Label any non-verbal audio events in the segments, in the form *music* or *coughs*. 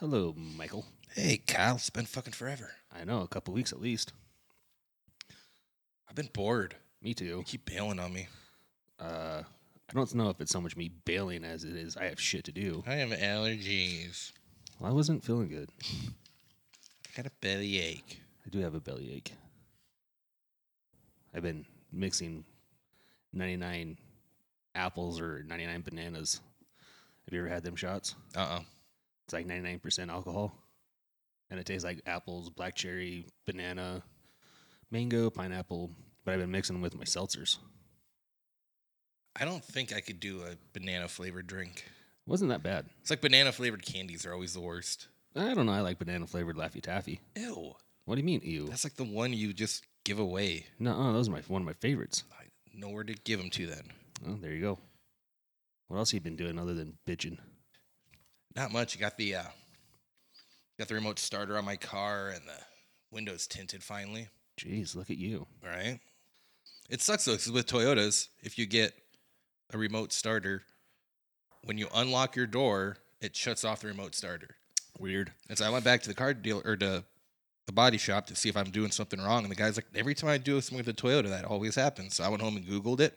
Hello, Michael. Hey, Kyle, it's been fucking forever. I know, a couple weeks at least. I've been bored. Me too. You keep bailing on me. Uh, I don't know if it's so much me bailing as it is I have shit to do. I have allergies. Well, I wasn't feeling good. I got a belly ache. I do have a bellyache. I've been mixing 99 apples or 99 bananas. Have you ever had them shots? Uh uh It's like 99% alcohol. And it tastes like apples, black cherry, banana, mango, pineapple. But I've been mixing with my seltzers. I don't think I could do a banana flavored drink. It Wasn't that bad. It's like banana flavored candies are always the worst. I don't know. I like banana flavored Laffy Taffy. Ew. What do you mean, ew? That's like the one you just give away. No, those are my one of my favorites. I know where to give them to then. Oh, there you go. What else have you been doing other than bitching? Not much. You got the uh, got the remote starter on my car and the windows tinted finally. Jeez, look at you. Right. It sucks though, because with Toyotas, if you get a remote starter, when you unlock your door, it shuts off the remote starter. Weird. And so I went back to the car dealer or to the body shop to see if I'm doing something wrong. And the guy's like, every time I do something with a Toyota, that always happens. So I went home and Googled it,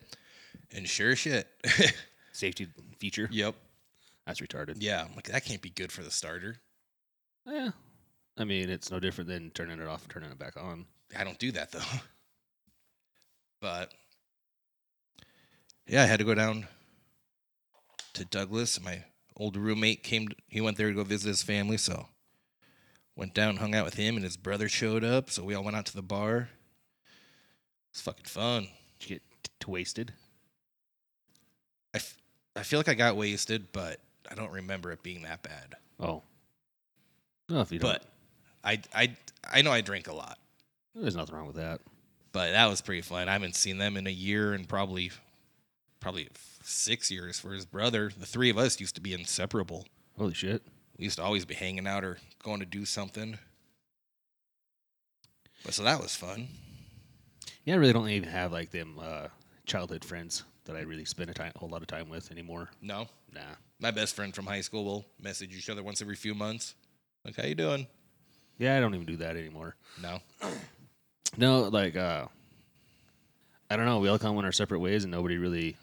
and sure shit. *laughs* Safety feature. yep. That's retarded. Yeah. I'm like, that can't be good for the starter. Yeah. I mean, it's no different than turning it off and turning it back on. I don't do that though. *laughs* But yeah, I had to go down to Douglas. My old roommate came. He went there to go visit his family, so went down, hung out with him, and his brother showed up. So we all went out to the bar. It's fucking fun. Did you get t- wasted? I, f- I feel like I got wasted, but I don't remember it being that bad. Oh. No, if you don't. But I I I know I drink a lot, there's nothing wrong with that. but that was pretty fun. I haven't seen them in a year and probably probably six years for his brother. The three of us used to be inseparable. Holy shit. We used to always be hanging out or going to do something. But so that was fun. Yeah, I really don't even have like them uh, childhood friends that I really spend a time, whole lot of time with anymore. No, Nah. my best friend from high school will message each other once every few months. Like, how you doing? Yeah, I don't even do that anymore. No. *clears throat* No, like uh I don't know, we all kind of went our separate ways and nobody really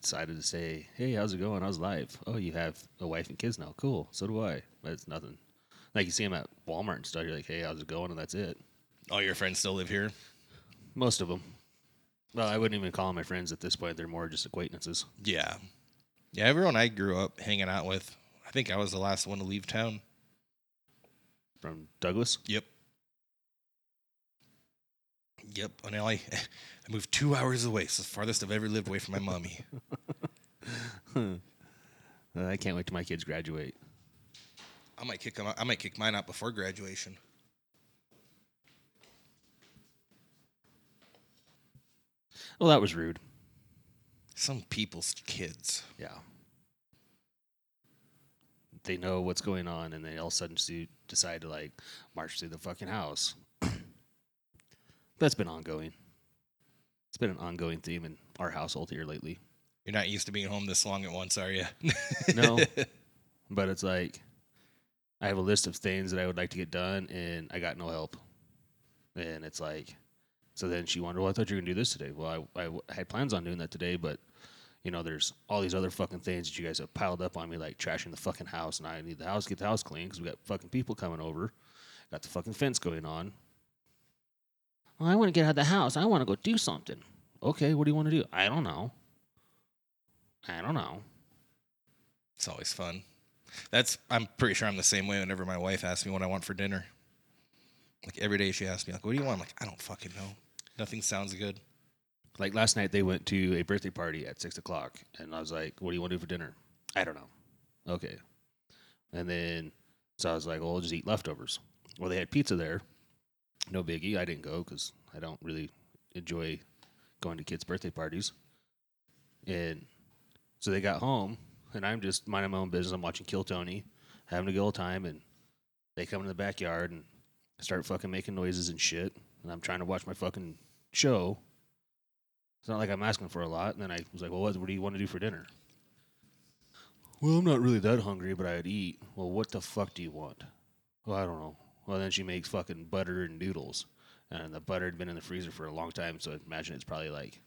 decided to say, Hey, how's it going? How's life? Oh, you have a wife and kids now. Cool. So do I. But it's nothing. Like you see them at Walmart and stuff, you're like, Hey, how's it going? And that's it. All your friends still live here? Most of them. Well, I wouldn't even call them my friends at this point. They're more just acquaintances. Yeah. Yeah, everyone I grew up hanging out with, I think I was the last one to leave town. From Douglas. Yep. Yep. And I, *laughs* I moved two hours away. It's the farthest I've ever lived away from my mommy. *laughs* I can't wait till my kids graduate. I might kick 'em out. I might kick mine out before graduation. Well, that was rude. Some people's kids. Yeah. They know what's going on, and they all of a sudden decide to like march through the fucking house. *coughs* That's been ongoing. It's been an ongoing theme in our household here lately. You're not used to being home this long at once, are you? *laughs* No, *laughs* but it's like I have a list of things that I would like to get done, and I got no help. And it's like, so then she wondered, well, I thought you were gonna do this today. Well, I had plans on doing that today, but you know, there's all these other fucking things that you guys have piled up on me, like trashing the fucking house, and I need the house, get the house clean because we got fucking people coming over. Got the fucking fence going on. Well, I want to get out of the house. I want to go do something. Okay, what do you want to do? I don't know. I don't know. It's always fun. That's I'm pretty sure I'm the same way whenever my wife asks me what I want for dinner. Like every day she asks me, like, what do you want? I'm like, I don't fucking know. Nothing sounds good. Like last night, they went to a birthday party at six o'clock, and I was like, "What do you want to do for dinner?" I don't know. Okay, and then so I was like, "Well, we'll just eat leftovers." Well, they had pizza there. No biggie. I didn't go because I don't really enjoy going to kids' birthday parties. And so they got home, and I'm just minding my own business. I'm watching Kill Tony, having a good old time, and they come in the backyard and start fucking making noises and shit. And I'm trying to watch my fucking show. It's not like I'm asking for a lot. And then I was like, well, what, do you want to do for dinner? Well, I'm not really that hungry, but I'd eat. Well, what the fuck do you want? Well, I don't know. Well, then she makes fucking butter and noodles, and the butter had been in the freezer for a long time, so I imagine it's probably like,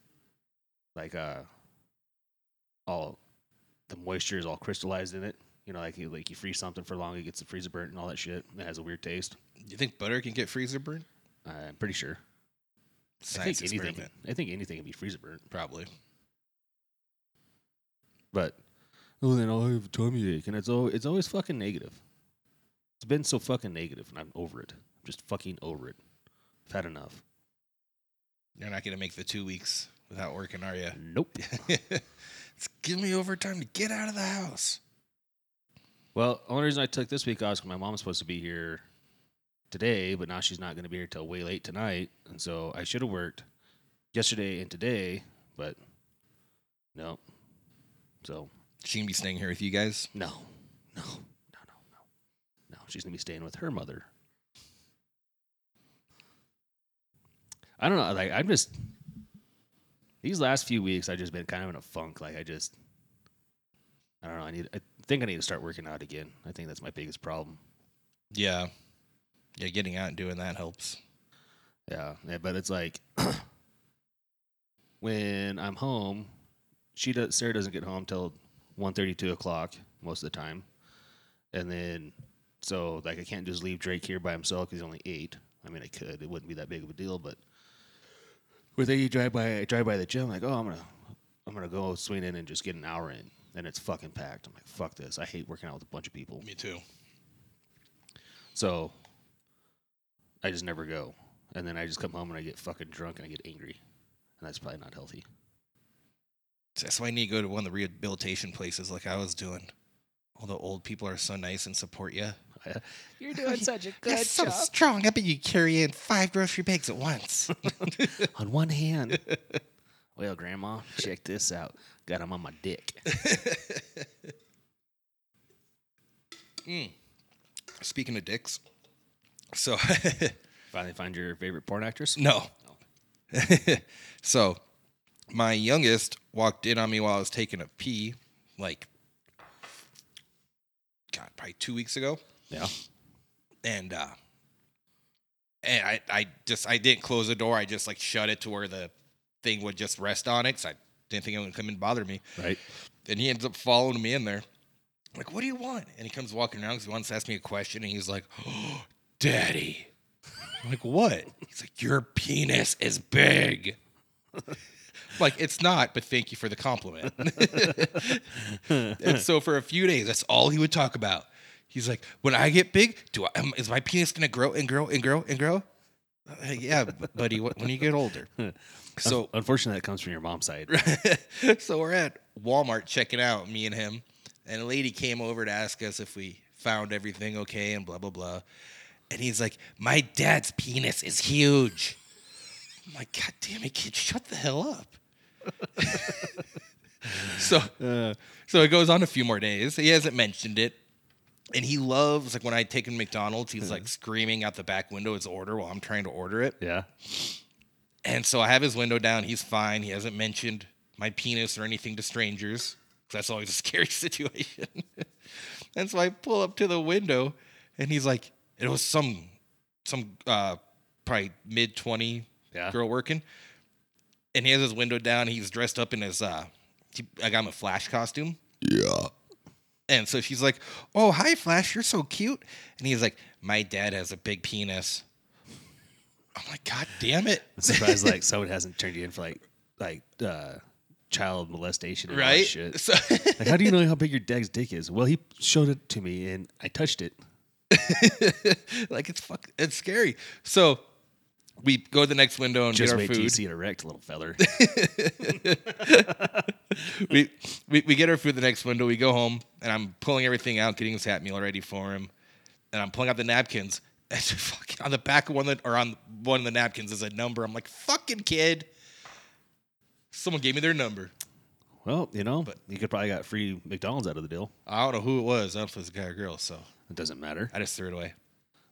like uh, all the moisture is all crystallized in it. You know, like you like you freeze something for long, it gets the freezer burnt and all that shit. It has a weird taste. You think butter can get freezer burn? I'm pretty sure. I Science think anything. I think anything can be freezer burnt. Probably. But oh, then I'll have a tummy ache, and it's always, it's always fucking negative. It's been so fucking negative, and I'm over it. I'm just fucking over it. I've had enough. You're not gonna make the two weeks without working, are you? Nope. *laughs* it's give me overtime to get out of the house. well, the only reason I took this week off is 'cause my mom's supposed to be here today, but now she's not going to be here till way late tonight, and so I should have worked yesterday and today, but no. So She gonna be staying here with you guys. no, no, no, no, no, no. She's gonna be staying with her mother. I don't know. Like I'm just these last few weeks, I've just been kind of in a funk. Like I just, I don't know. I need. I think I need to start working out again. I think that's my biggest problem. Yeah. Yeah, getting out and doing that helps. Yeah, yeah but it's like *clears throat* when I'm home, she does. Sarah doesn't get home till 1.30, 2 o'clock most of the time, and then so like I can't just leave Drake here by himself because he's only eight. I mean, I could. It wouldn't be that big of a deal, but with you drive by, I drive by the gym. Like, oh, I'm gonna, I'm gonna go swing in and just get an hour in, and it's fucking packed. I'm like, fuck this. I hate working out with a bunch of people. Me too. So I just never go. And then I just come home and I get fucking drunk and I get angry. And that's probably not healthy. That's why I need to go to one of the rehabilitation places like I was doing. All the old people are so nice and support you. You're doing such a *laughs* good job. You're so strong. I bet you carry in five grocery bags at once. *laughs* On one hand. *laughs* well, Grandma, check this out. Got him on my dick. mm. Speaking of dicks, *laughs* so *laughs* Finally find your favorite porn actress? no. *laughs* so my youngest walked in on me while I was taking a pee, like God, probably two weeks ago. Yeah. and uh and I, I just I didn't close the door. I just like shut it to where the thing would just rest on it because I didn't think it would come and bother me. Right? And he ends up following me in there. I'm like, what do you want? And he comes walking around because he wants to ask me a question. And he's like, *gasps* oh, Daddy. I'm like, what? He's like, Your penis is big. *laughs* like, it's not, but thank you for the compliment. *laughs* and so for a few days, that's all he would talk about. He's like, when I get big, do I, um, is my penis gonna grow and grow and grow and grow? I'm yeah, buddy. wh- When you get older. *laughs* So Unfortunately, that comes from your mom's side. so we're at Walmart checking out, me and him, and a lady came over to ask us if we found everything okay and blah blah blah. And he's like, "My dad's penis is huge." I'm like, "God damn it, kid, shut the hell up." *laughs* so, so it goes on a few more days. He hasn't mentioned it, and he loves like when I take him to McDonald's. He's like screaming out the back window his order while I'm trying to order it. Yeah. And so I have his window down. He's fine. He hasn't mentioned my penis or anything to strangers. That's always a scary *laughs* situation. and so I pull up to the window, and he's like, it was some, some uh, probably mid twenty Yeah. girl working, and he has his window down. He's dressed up in his uh, he- I got him a Flash costume. Yeah. And so she's like, "Oh, hi, Flash. You're so cute." And he's like, "My dad has a big penis." I'm like, "God damn it!" I'm surprised like *laughs* someone hasn't turned you in for like like uh child molestation and all that right? shit. So, Like, how do you know how big your dad's dick is? Well, he showed it to me and I touched it. *laughs* like it's fuck, it's scary. So we go to the next window and Just get our wait till you food. see it erect, little feller. *laughs* we, we we get our food the next window. We go home and I'm pulling everything out, getting his hat meal ready for him, and I'm pulling out the napkins. *laughs* And fucking on the back of one of the, or on one of the napkins is a number. I'm like, "Fucking kid." Someone gave me their number. well, you know, but, you could probably got free McDonald's out of the deal. I don't know who it was. I don't know if it was a guy or girl. So It doesn't matter. I just threw it away.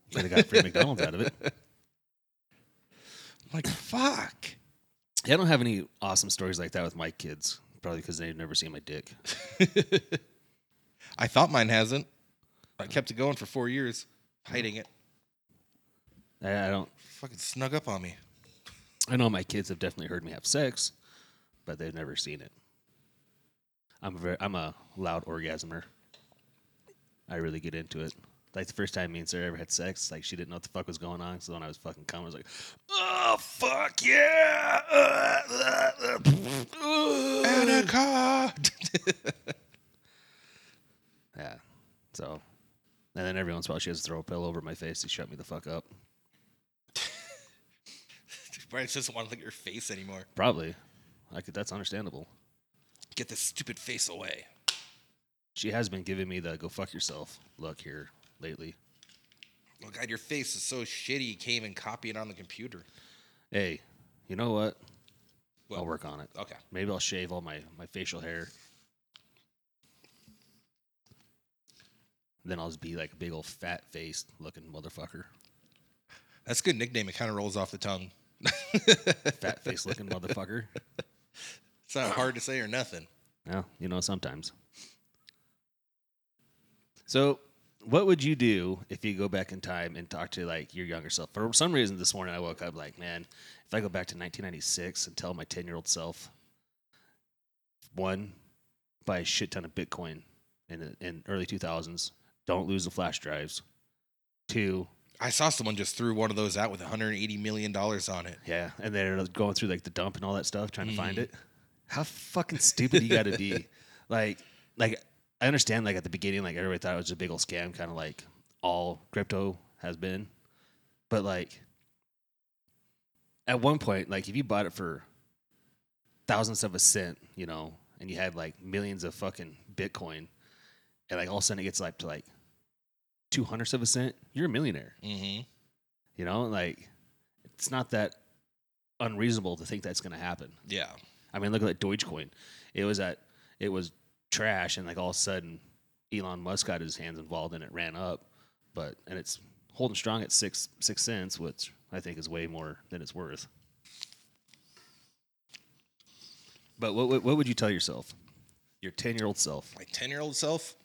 You could have got free McDonald's out of it. I'm *laughs* like, fuck. Yeah, I don't have any awesome stories like that with my kids. Probably because they've never seen my dick. *laughs* I thought mine hasn't. I kept it going for four years, hiding it. I, I don't. Fucking snug up on me. I know my kids have definitely heard me have sex, but they've never seen it. I'm a very, I'm a loud orgasmer. I really get into it. Like the first time me and Sarah ever had sex, like she didn't know what the fuck was going on. So when I was fucking coming, I was like, "Oh fuck yeah!" Uh, uh, uh, Annika. yeah. So, and then every once in a while she has to throw a pillow over my face to shut me the fuck up. *laughs* Brian just doesn't want to look at your face anymore. Probably, like that's understandable. Get this stupid face away. She has been giving me the "go fuck yourself" look here lately. Oh God, your face is so shitty. You can't even copy it on the computer. Hey, you know what? What? I'll work on it. Okay. Maybe I'll shave all my, my facial hair. Then I'll just be like a big old fat faced looking motherfucker. That's a good nickname. It kind of rolls off the tongue. *laughs* Fat face looking motherfucker. It's not hard to say or nothing. Yeah, you know, sometimes. So, what would you do if you go back in time and talk to like your younger self? For some reason, this morning I woke up like, man, if I go back to 1996 and tell my 10 year old self, one, buy a shit ton of Bitcoin in the in early 2000s, don't lose the flash drives. Two, I saw someone just threw one of those out with 180 million dollars on it. yeah, and they're going through like the dump and all that stuff, trying to find mm-hmm. it. How fucking stupid you got to be? *laughs* Like, like I understand. Like at the beginning, like everybody thought it was a big old scam, kind of like all crypto has been. But like, at one point, like if you bought it for thousands of a cent, you know, and you had like millions of fucking Bitcoin, and like all of a sudden it gets like to like two hundredths of a cent, you're a millionaire. Mm-hmm. You know, like it's not that unreasonable to think that's going to happen. Yeah. I mean, look at that Dogecoin. It was at it was trash, and like all of a sudden, Elon Musk got his hands involved, and it ran up. But and it's holding strong at six six cents, which I think is way more than it's worth. But what what, what would you tell yourself, your ten year old self? My 10 year old self.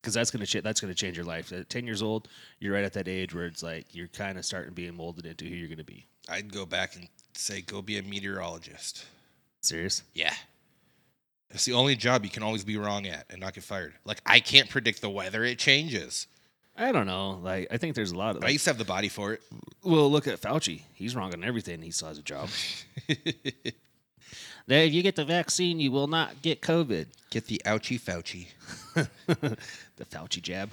Because that's gonna ch- that's gonna change your life. At ten years old, you're right at that age where it's like you're kind of starting being molded into who you're gonna be. I'd go back and say, go be a meteorologist. Serious? Yeah. It's the only job you can always be wrong at and not get fired. Like, I can't predict the weather, it changes. I don't know. Like I think there's a lot of But I used to have the body for it. Well, look at Fauci. He's wrong on everything. He still has a job. *laughs* Now, if you get the vaccine, you will not get COVID. *laughs* Get the ouchie Fauci. the Fauci jab.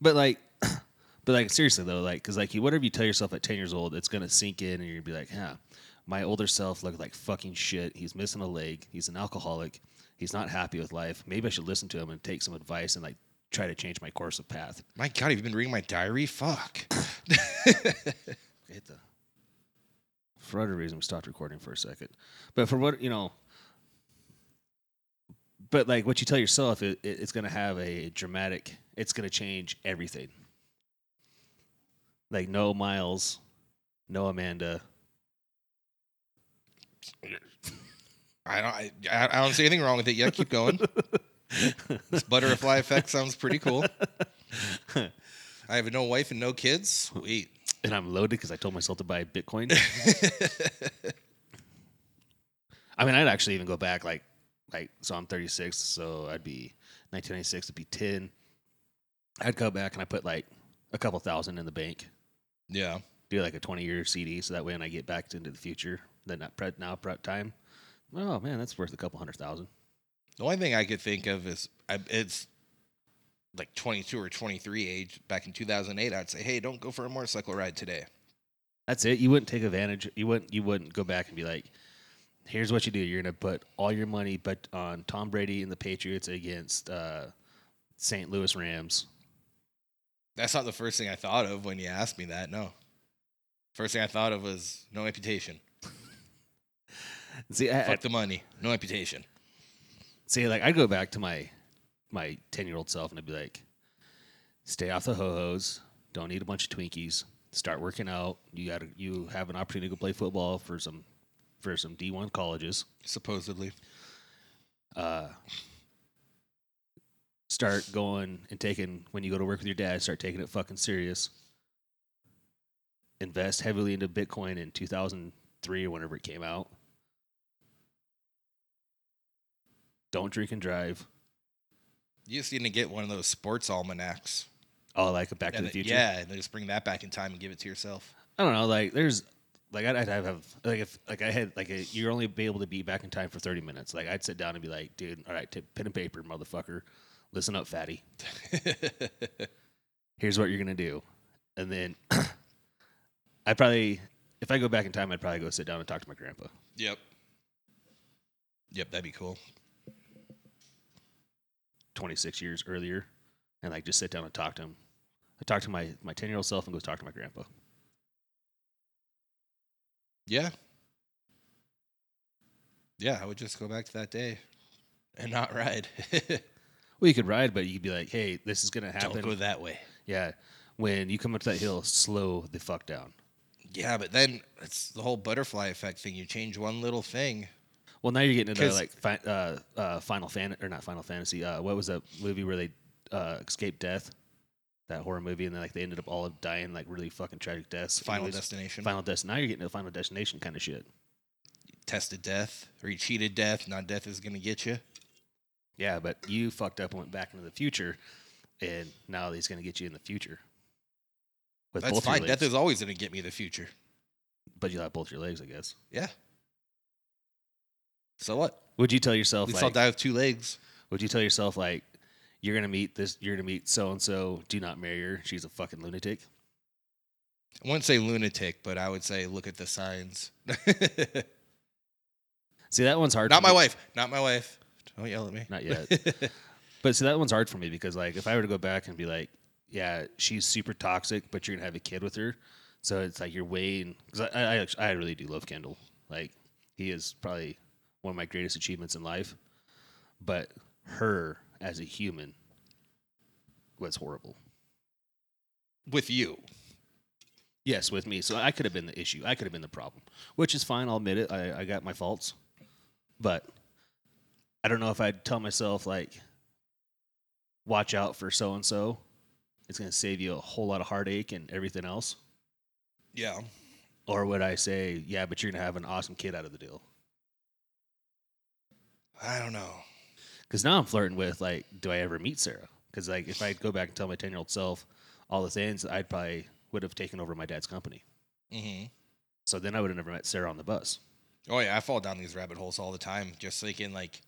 But like, *clears throat* but like seriously though, like, cause like you, whatever you tell yourself at ten years old, it's gonna sink in, and you're gonna be like, yeah, my older self looked like fucking shit. He's missing a leg. He's an alcoholic. He's not happy with life. Maybe I should listen to him and take some advice and like try to change my course of path. My God, have you been reading my diary? Fuck. hit the for other reason we stopped recording for a second but for what you know but like what you tell yourself it, it, it's going to have a dramatic it's going to change everything like no miles no amanda I don't. I, I don't see anything wrong with it yet. Keep going. this butterfly effect sounds pretty cool. I have no wife and no kids. Sweet. and i'm loaded because i told myself to buy bitcoin *laughs* i mean i'd actually even go back like like so i'm 36 so i'd be 1996 would be 10 i'd go back and i put like a couple thousand in the bank Yeah. do like a 20 year CD so that way when I get back into the future, then that pre- now prep time, oh man, that's worth a couple hundred thousand. The only thing I could think of is I, it's like 22 or 23 age back in 2008. I'd say, hey, don't go for a motorcycle ride today. That's it. You wouldn't take advantage. You wouldn't. You wouldn't go back and be like, "Here's what you do. You're gonna put all your money, but on Tom Brady and the Patriots against uh, St. Louis Rams." That's not the first thing I thought of when you asked me that. No. First thing I thought of was no amputation. See, I, I, Fuck the money. No amputation. see, like I'd go back to my my 10 year old self and I'd be like, "Stay off the ho hos. Don't eat a bunch of Twinkies. Start working out. You got you have an opportunity to go play football for some for some D1 colleges." Supposedly. uh, start going and taking when you go to work with your dad, start taking it fucking serious. Invest heavily into Bitcoin in 2003 or whenever it came out. Don't drink and drive. You just need to get one of those sports almanacs. Oh, like a Back to And the Future. Yeah, and just bring that back in time and give it to yourself. I don't know. Like, there's like I'd, I'd have, like if like I had like a, you're only be able to be back in time for 30 minutes. Like I'd sit down and be like, dude, all right, pen and paper, motherfucker. Listen up, fatty. *laughs* Here's what you're gonna do, and then *clears throat* I'd probably if I go back in time, I'd probably go sit down and talk to my grandpa. Yep. Yep, that'd be cool. 26 years earlier, and like just sit down and talk to him. I talk to my my 10 year old self and go talk to my grandpa. Yeah. Yeah, I would just go back to that day and not ride. *laughs* Well, you could ride, but you could be like, hey, this is gonna happen. Don't go that way. yeah, when you come up to that hill, slow the fuck down. Yeah, but then it's the whole butterfly effect thing. You change one little thing. Well, now you're getting into like fi- uh, uh, Final Fan or not Final Fantasy. Uh, what was that movie where they uh, escaped death? That horror movie, and then like they ended up all dying like really fucking tragic deaths. Final Anyways, destination. Final Destination. Now you're getting to Final Destination kind of shit. Tested death or you cheated death. Not death is going to get you. Yeah, but you fucked up and went back into the future, and now he's going to get you in the future. With That's both fine. Death is always going to get me the future. but you have both your legs, I guess. Yeah. So what? Would you tell At yourself least I'll die with two legs. Would you tell yourself like, you're gonna meet this? You're gonna meet so and so. Do not marry her. She's a fucking lunatic. I wouldn't say lunatic, but I would say look at the signs. *laughs* See, that one's hard. Not my me. wife. Not my wife. Don't yell at me. Not yet. *laughs* But see, that one's hard for me because, like, if I were to go back and be like, yeah, she's super toxic, but you're gonna have a kid with her, so it's like you're weighing. Because I, I, actually- I really do love Kendall. Like, he is probably one of my greatest achievements in life. But her as a human was horrible. with you. Yes, with me. So I could have been the issue. I could have been the problem, which is fine. I'll admit it. I, I got my faults, but I don't know if I'd tell myself like, watch out for so and so. It's going to save you a whole lot of heartache and everything else. Yeah. Or would I say, yeah, but you're going to have an awesome kid out of the deal? I don't know. Because now I'm flirting with like, do I ever meet Sarah? Because like, if I go back and tell my ten year old self all the things, I'd probably would have taken over my dad's company. hmm So then I would have never met Sarah on the bus. Oh yeah, I fall down these rabbit holes all the time, just thinking like.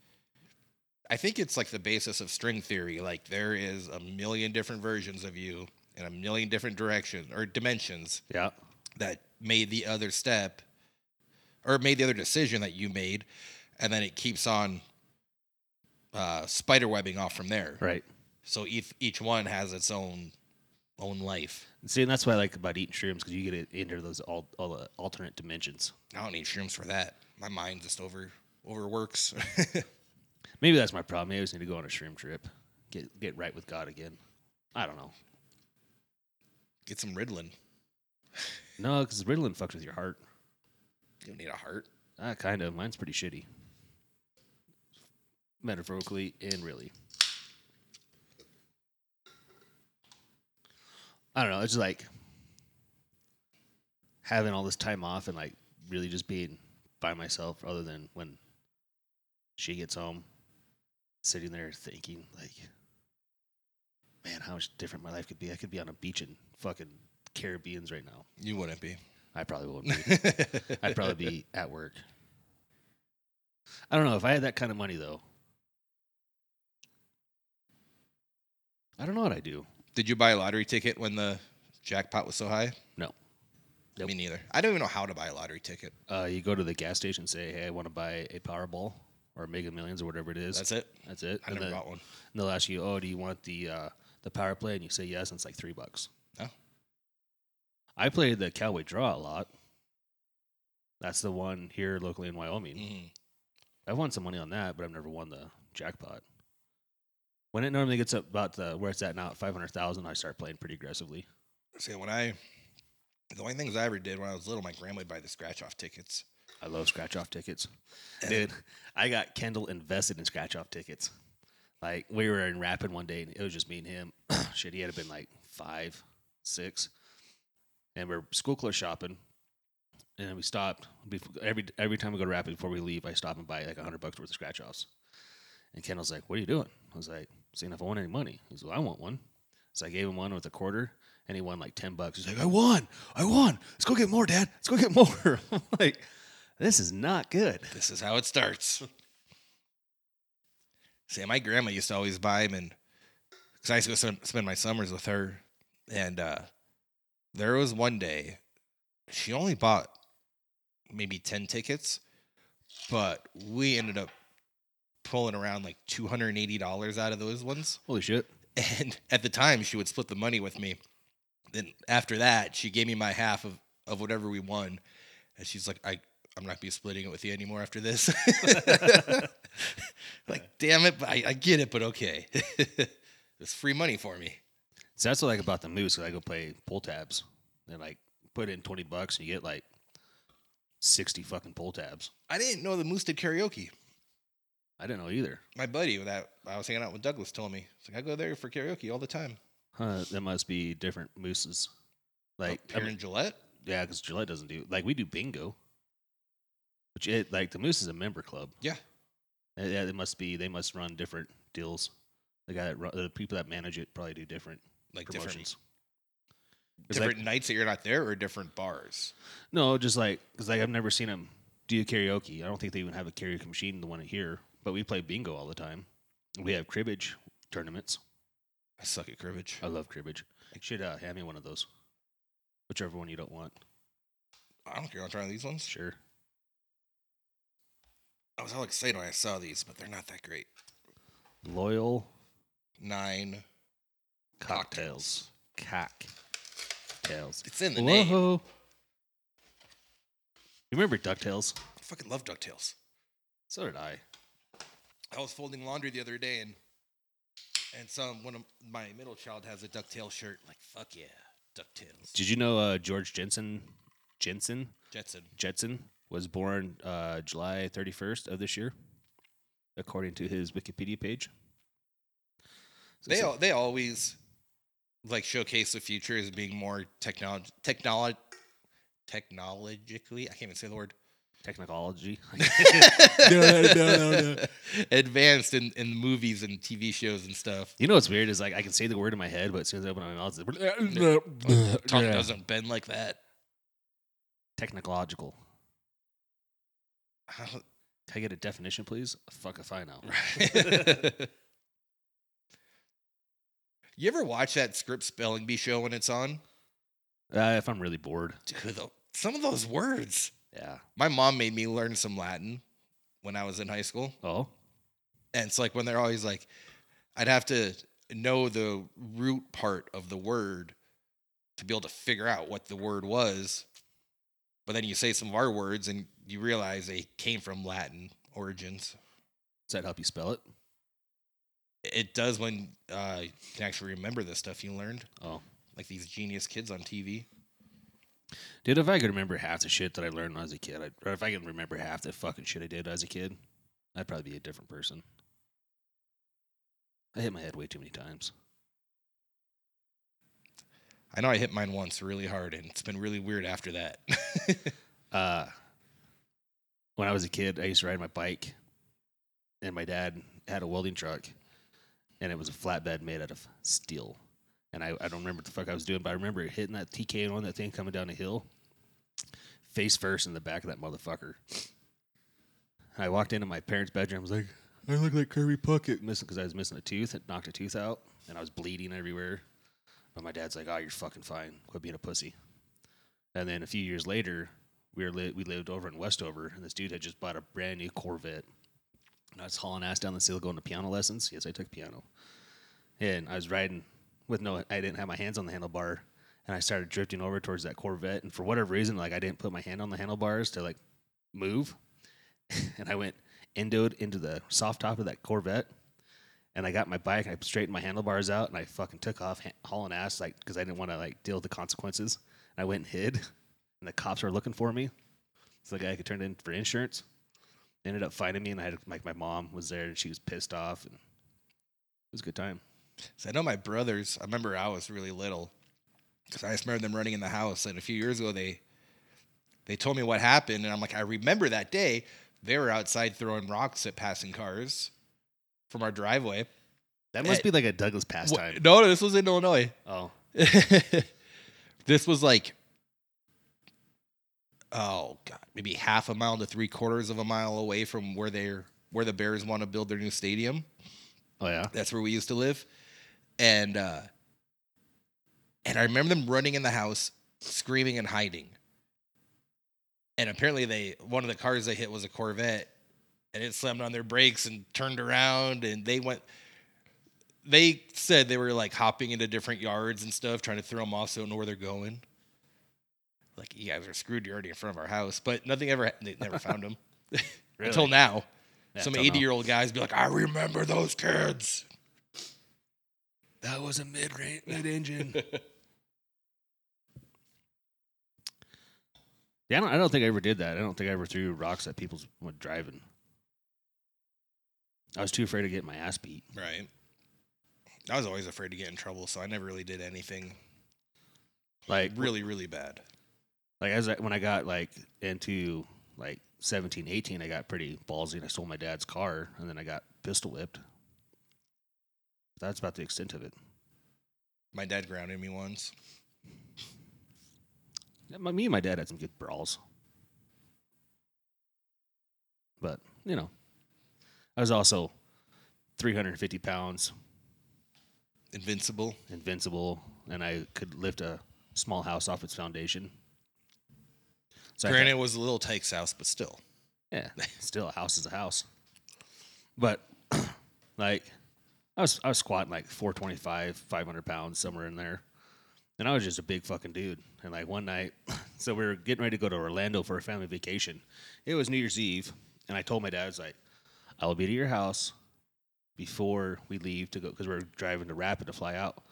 I think it's like the basis of string theory. Like there is a million different versions of you in a million different directions or dimensions Yeah. that made the other step or made the other decision that you made, and then it keeps on uh, spider webbing off from there. Right. So each each one has its own own life. See, and that's what I like about eating shrooms because you get into those all, all the alternate dimensions. I don't need shrooms for that. My mind just over overworks. *laughs* Maybe that's my problem. Maybe I just need to go on a shroom trip, get get right with God again. I don't know. Get some Ritalin. No, because Ritalin fucks with your heart. You don't need a heart. Ah, kind of. Mine's pretty shitty. Metaphorically and really. I don't know. It's just like having all this time off and like really just being by myself, other than when she gets home, sitting there thinking, like, man, how much different my life could be. I could be on a beach in fucking Caribbeans right now. You wouldn't be. I probably wouldn't be. *laughs* I'd probably be at work. I don't know if I had that kind of money though. I don't know what I do. Did you buy a lottery ticket when the jackpot was so high? No. Nope. Me neither. I don't even know how to buy a lottery ticket. Uh, you go to the gas station, and say, "Hey, I want to buy a Powerball or Mega Millions or whatever it is." That's it. That's it. I and, never then, bought one. and they'll ask you, "Oh, do you want the uh, the power play?" And you say yes, and it's like three bucks. Oh. I played the Cowboy Draw a lot. That's the one here locally in Wyoming. Mhm. I've won some money on that, but I've never won the jackpot. When it normally gets up about the, where it's at now at five hundred thousand, I start playing pretty aggressively. See, when I, the only things I ever did when I was little, my grandma would buy the scratch off tickets. I love scratch off tickets, dude. I got Kendall invested in scratch off tickets. Like we were in Rapid one day, and it was just me and him. *clears throat* Shit, he had been like five, six, and we're school clothes shopping. And we stopped before, every every time we go to Rapid before we leave. I stop and buy like a hundred bucks worth of scratch offs. And Kendall's like, "What are you doing?" I was like, "Seeing if I want any money." He's like, "I want one." So I gave him one with a quarter, and he won like ten bucks. He's like, "I won! I won! Let's go get more, Dad. Let's go get more." *laughs* I'm like, "This is not good." This is how it starts. *laughs* See, my grandma used to always buy them, and because I used to go spend, my summers with her, and uh, there was one day she only bought maybe ten tickets, but we ended up pulling around like two hundred and eighty dollars out of those ones. Holy shit! And *laughs* at the time, she would split the money with me. Then after that, she gave me my half of, of whatever we won. And she's like, I, I'm not gonna be splitting it with you anymore after this. *laughs* like, damn it, but I, I get it, but okay. *laughs* it's free money for me. So that's what I like about the moose. I go play pull tabs, and like put in twenty bucks, and you get like sixty fucking pull tabs. I didn't know the Moose did karaoke. I didn't know either. My buddy that I was hanging out with Douglas told me. It's like I go there for karaoke all the time. Huh? That must be different mooses. Like, Up I mean, Gillette. yeah, because Gillette doesn't do like we do bingo, which it like the moose is a member club. Yeah. Uh, Yeah, they must be. They must run different deals. The guy that run, the people that manage it probably do different Like different, promotions. 'Cause, like- nights that you're not there or different bars. No, just like because like I've never seen them do karaoke. I don't think they even have a karaoke machine, the one here. But we play bingo all the time. We have cribbage tournaments. I suck at cribbage. I love cribbage. You should uh, hand me one of those, whichever one you don't want. I don't care. I'll try these ones. Sure. I was all excited when I saw these, but they're not that great. Loyal Nine. cocktails. Cocktails. It's in the name. You remember Ducktales? I fucking love DuckTales. So did I. I was folding laundry the other day and and some one of my middle child has a ducktail shirt. Like, fuck yeah, DuckTales. Did you know uh, George Jensen, Jensen, Jetson. Jetson was born uh, July 31st of this year, according to his Wikipedia page. So They al- they always like showcase the future as being more technology technology technologically. I can't even say the word. Technology. *laughs* *laughs* Advanced in, in movies and TV shows and stuff. you know what's weird is like I can say the word in my head, but as soon as I open my mouth, it's Tongue *laughs* Yeah. doesn't bend like that. technological. Can I get a definition, please? Fuck if I know. you ever watch that Scripps spelling bee show when it's on? Uh, if I'm really bored, Dude, tho- some of those words. Yeah. My mom made me learn some Latin when I was in high school. Oh, And it's like when they're always like, I'd have to know the root part of the word to be able to figure out what the word was. But then you say some of our words and you realize they came from Latin origins. does that help you spell it? It does when uh, you can actually remember the stuff you learned, Oh, like these genius kids on TV. Dude, if I could remember half the shit that I learned when I was a kid, I'd, or if I could remember half the fucking shit I did as a kid, I'd probably be a different person. I hit my head way too many times. I know I hit mine once really hard, and it's been really weird after that. *laughs* uh, when I was a kid, I used to ride my bike, and my dad had a welding truck, and it was a flatbed made out of steel. And I, I don't remember what the fuck I was doing, but I remember hitting that TK on that thing coming down a hill, face first in the back of that motherfucker. I walked into my parents' bedroom. I was like, I look like Kirby Puckett, missing because I was missing a tooth. It knocked a tooth out, and I was bleeding everywhere. But my dad's like, "Oh, you're fucking fine. Quit being a pussy." And then a few years later, we were li- we lived over in Westover, and this dude had just bought a brand new Corvette. And I was hauling ass down the hill going to piano lessons. Yes, I took piano, and I was riding with no, I didn't have my hands on the handlebar, and I started drifting over towards that Corvette. And for whatever reason, like I didn't put my hand on the handlebars to like move, *laughs* and I went endoed into the soft top of that Corvette. And I got my bike, and I straightened my handlebars out, and I fucking took off ha- hauling ass, like because I didn't want to like deal with the consequences. And I went and hid, and the cops were looking for me. So the guy could turn it in for insurance. They ended up finding me, and I had like my mom was there, and she was pissed off. And it was a good time. So I know my brothers. I remember I was really little because I just remember them running in the house. And a few years ago, they they told me what happened, and I'm like, I remember that day. They were outside throwing rocks at passing cars from our driveway. That must Eh, be like a Douglas pastime. No, no, this was in Illinois. Oh, *laughs* this was like, oh god, maybe half a mile to three quarters of a mile away from where they're where the Bears want to build their new stadium. oh yeah. That's where we used to live, and uh, and I remember them running in the house, screaming and hiding. And apparently, they one of the cars they hit was a Corvette, and it slammed on their brakes and turned around, and they went. They said they were like hopping into different yards and stuff, trying to throw them off so they don't know where they're going. Like you guys are screwed. You're already in front of our house, but nothing ever. They never *laughs* found them until now. Yeah, Some eighty-year-old guys be like, "I remember those kids." That was a mid *laughs* mid engine. yeah, I don't, I don't think I ever did that. I don't think I ever threw rocks at people when driving. I was too afraid of getting my ass beat. Right. I was always afraid to get in trouble, so I never really did anything Like really, really bad. like as I, when I got like into like 17, 18, I got pretty ballsy and I stole my dad's car and then I got pistol whipped. That's about the extent of it. My dad grounded me once. Yeah, my- Me and my dad had some good brawls. But, you know, I was also 350 pounds, Invincible. invincible, and I could lift a small house off its foundation. So Granted, it was a little Tyke's house, but still. Yeah, *laughs* still a house is a house. But *clears throat* like, I was I was squatting like 425, 500 pounds somewhere in there, and I was just a big fucking dude. And like one night, *coughs* so we were getting ready to go to Orlando for a family vacation. It was New Year's Eve, and I told my dad, I was like, "I will be to your house before we leave to go because we're driving to Rapid to fly out.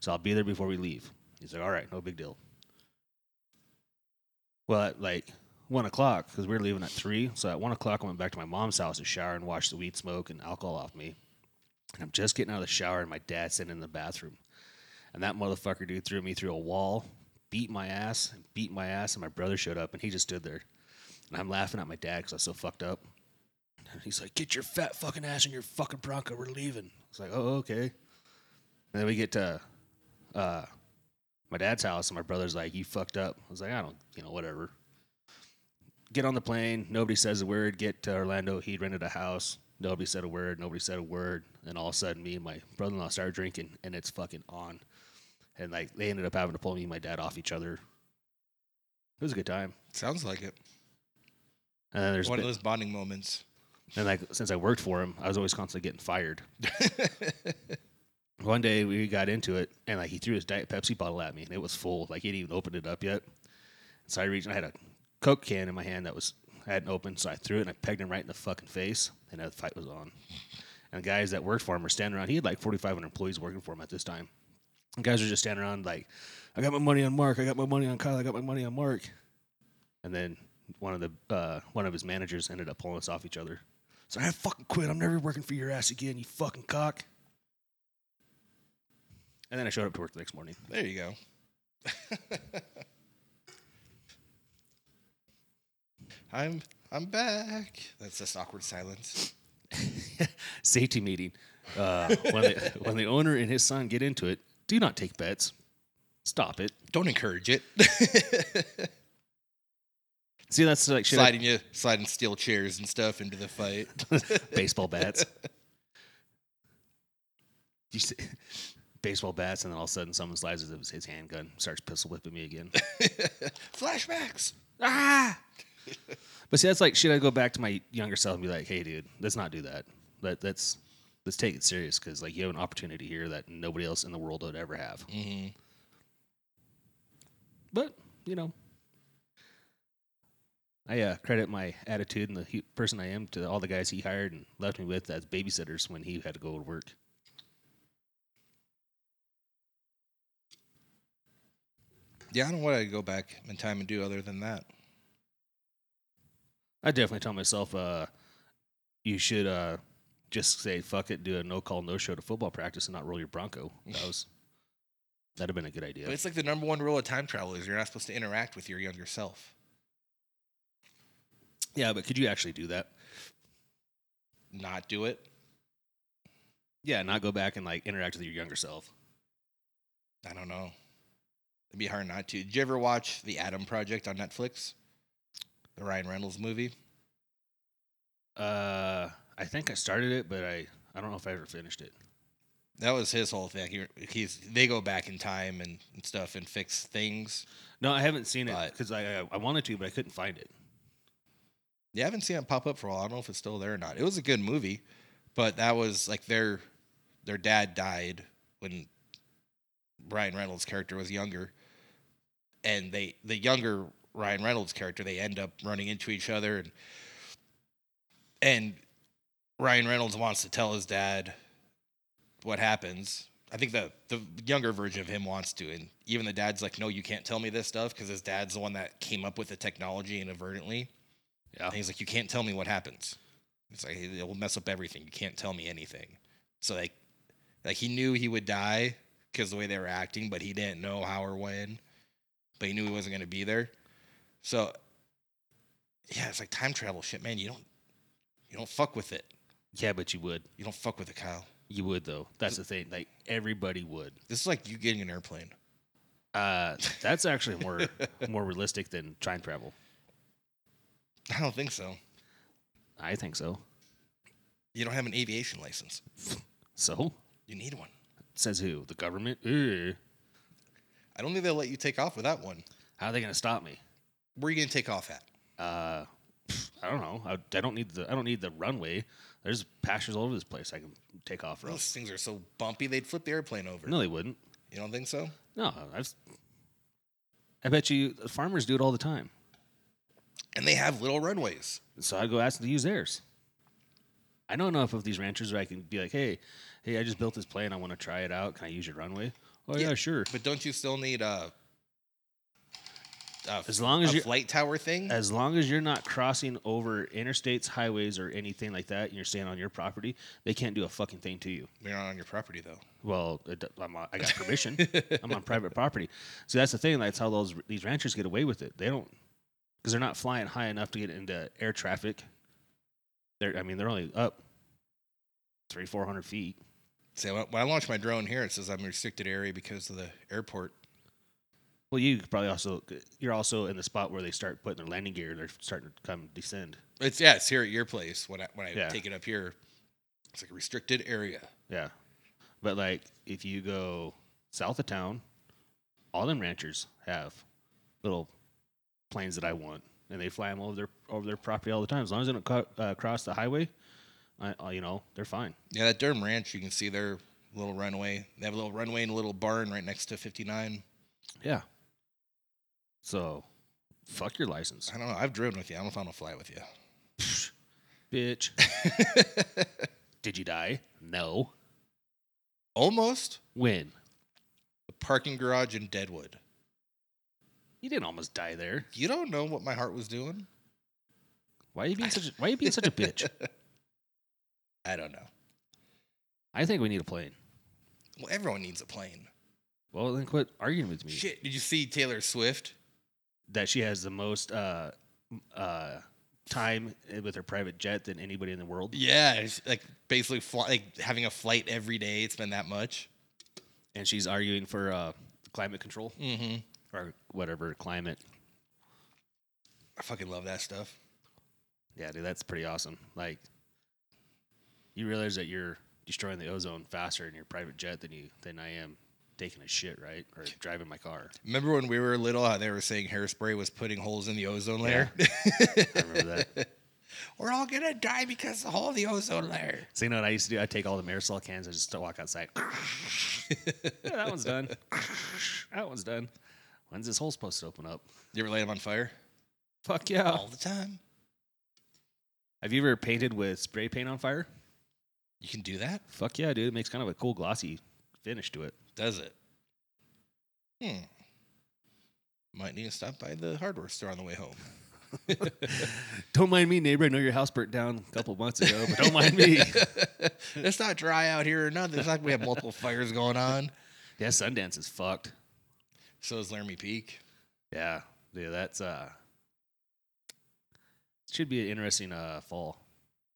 So I'll be there before we leave." He's like, "All right, no big deal." Well, at like one o'clock, because we were leaving at three. So at one o'clock, I went back to my mom's house to shower and wash the weed smoke and alcohol off me. And I'm just getting out of the shower, and my dad's sitting in the bathroom. And that motherfucker dude threw me through a wall, beat my ass, beat my ass. And my brother showed up, and he just stood there. And I'm laughing at my dad because I was so fucked up. And he's like, "Get your fat fucking ass in your fucking Bronco. We're leaving." It's like, "Oh, okay." And then we get to uh, my dad's house, and my brother's like, "You fucked up." I was like, "I don't, you know, whatever." Get on the plane. Nobody says a word. Get to Orlando. He rented a house. Nobody said a word. Nobody said a word. And all of a sudden, me and my brother-in-law started drinking, and it's fucking on. And like they ended up having to pull me and my dad off each other. It was a good time. Sounds like it. And then there's One been, of those bonding moments. and like since I worked for him, I was always constantly getting fired. *laughs* One day we got into it, and like he threw his diet Pepsi bottle at me, and it was full. Like he didn't even opened it up yet. So I reached, and I had a Coke can in my hand that was I hadn't opened, so I threw it and I pegged him right in the fucking face, and the fight was on. And the guys that worked for him were standing around. He had like 4,500 employees working for him at this time. And guys were just standing around like, "I got my money on Mark. I got my money on Kyle. I got my money on Mark." And then one of the uh, one of his managers ended up pulling us off each other. So I fucking quit. I'm never working for your ass again, you fucking cock. And then I showed up to work the next morning. There you go. *laughs* I'm I'm back. That's just awkward silence. *laughs* Safety meeting. Uh, when, the, *laughs* when the owner and his son get into it, do not take bets. Stop it. Don't encourage it. *laughs* See, that's like shit. I- sliding you, sliding steel chairs and stuff into the fight. baseball bats. You see, baseball bats, and then all of a sudden someone slides his, his handgun, starts pistol whipping me again. Flashbacks. ah! *laughs* But see, that's like shit. I go back to my younger self and be like, "Hey, dude, let's not do that. Let let's let's take it serious because like you have an opportunity here that nobody else in the world would ever have." hmm But you know, I uh, credit my attitude and the hu- person I am to all the guys he hired and left me with as babysitters when he had to go to work. Yeah, I don't know what I'd go back in time and do other than that. I definitely tell myself, uh, you should uh, just say fuck it, do a no call, no show to football practice and not roll your Bronco. That was that'd have been a good idea. But it's like the number one rule of time travel is you're not supposed to interact with your younger self. yeah, but could you actually do that? Not do it. Yeah, not go back and like interact with your younger self. I don't know. It'd be hard not to. Did you ever watch The Adam Project on Netflix? The Ryan Reynolds movie? Uh, I think I started it, but I I don't know if I ever finished it. That was his whole thing. He, he's they go back in time and, and stuff and fix things. No, I haven't seen it because I, I I wanted to, but I couldn't find it. Yeah, I haven't seen it pop up for a while. I don't know if it's still there or not. It was a good movie, but that was like their their dad died when Ryan Reynolds' character was younger, and they the younger Ryan Reynolds character they end up running into each other and and Ryan Reynolds wants to tell his dad what happens. I think the the younger version of him wants to, and even the dad's like, "No, you can't tell me this stuff," because his dad's the one that came up with the technology inadvertently. Yeah, And he's like, you can't tell me what happens. It's like it will mess up everything. You can't tell me anything. So like, like he knew he would die because the way they were acting, but he didn't know how or when. But he knew he wasn't going to be there. So yeah, it's like time travel shit, man. You don't you don't fuck with it. yeah, but you would, You don't fuck with it, Kyle. you would though. That's the thing. Like everybody would. This is like you getting an airplane. Uh, that's actually more *laughs* more realistic than time travel. I don't think so. I think so. You don't have an aviation license. So You need one. says who? The government? Ugh. I don't think they'll let you take off without one. How are they gonna stop me? Where are you going to take off at? Uh, I don't know. I, I don't need the I don't need the runway. There's pastures all over this place. I can take off from. Those things are so bumpy they'd flip the airplane over. No, they wouldn't. You don't think so? No, I've. I bet you farmers do it all the time. And they have little runways. So I'd go ask them to use theirs. I know enough of these ranchers where I can be like, hey, hey, I just built this plane. I want to try it out. Can I use your runway? Oh yeah, Yeah. sure. But don't you still need a, a As long as a flight tower thing? as long as you're not crossing over interstates, highways, or anything like that, and you're staying on your property, they can't do a fucking thing to you. You're not on your property though. Well, it, I'm on, I got *laughs* permission. I'm on private property. So that's the thing. That's how those these ranchers get away with it. They don't because they're not flying high enough to get into air traffic. They're I mean they're only up three four hundred feet. See, when when I launch my drone here, it says I'm in restricted area because of the airport. Well, you probably also you're also in the spot where they start putting their landing gear. They're starting to come descend. It's yeah, it's here at your place. When I when I Yeah. take it up here, it's like a restricted area. Yeah, but like if you go south of town, all them ranchers have little planes that I want, and they fly them over their over their property all the time. As long as they don't co- uh, cross the highway, I, uh, you know they're fine. Yeah, that Durham Ranch, you can see their little runway. They have a little runway and a little barn right next to 59. Yeah. So, fuck your license, I don't know. I've driven with you. I don't I'm gonna fly with you. *laughs* bitch. *laughs* Did you die? No. Almost. When? The parking garage in Deadwood. You didn't almost die there. You don't know what my heart was doing. Why are you being such? A, why are you being such a bitch? *laughs* I don't know. I think we need a plane. Well, everyone needs a plane. Well, then quit arguing with me. Shit, did you see Taylor Swift? That she has the most uh, uh, time with her private jet than anybody in the world. Yeah, it's like basically fly, like having a flight every day. It's been that much. and she's arguing for uh, climate control Mm-hmm. or whatever climate. I fucking love that stuff. Yeah, dude, that's pretty awesome. Like, you realize that you're destroying the ozone faster in your private jet than you than I am taking a shit, right, or driving my car. Remember when we were little? How they were saying hairspray was putting holes in the ozone layer. *laughs* I remember that. *laughs* we're all gonna die because of the hole in the ozone layer. So you know what I used to do? I take all the aerosol cans and just walk outside. *laughs* yeah, that one's done. that one's done. When's this hole supposed to open up? You ever light them on fire? Fuck yeah! All the time. Have you ever painted with spray paint on fire? You can do that. Fuck yeah, dude! It makes kind of a cool glossy finish to it. Does it? Hmm. Might need to stop by the hardware store on the way home. *laughs* don't mind me, neighbor. I know your house burnt down a couple months ago, but don't mind me. *laughs* it's not dry out here or nothing. It's like we have multiple fires going on. yeah, Sundance is fucked. So is Laramie Peak. Yeah, yeah, that's uh, should be an interesting uh fall.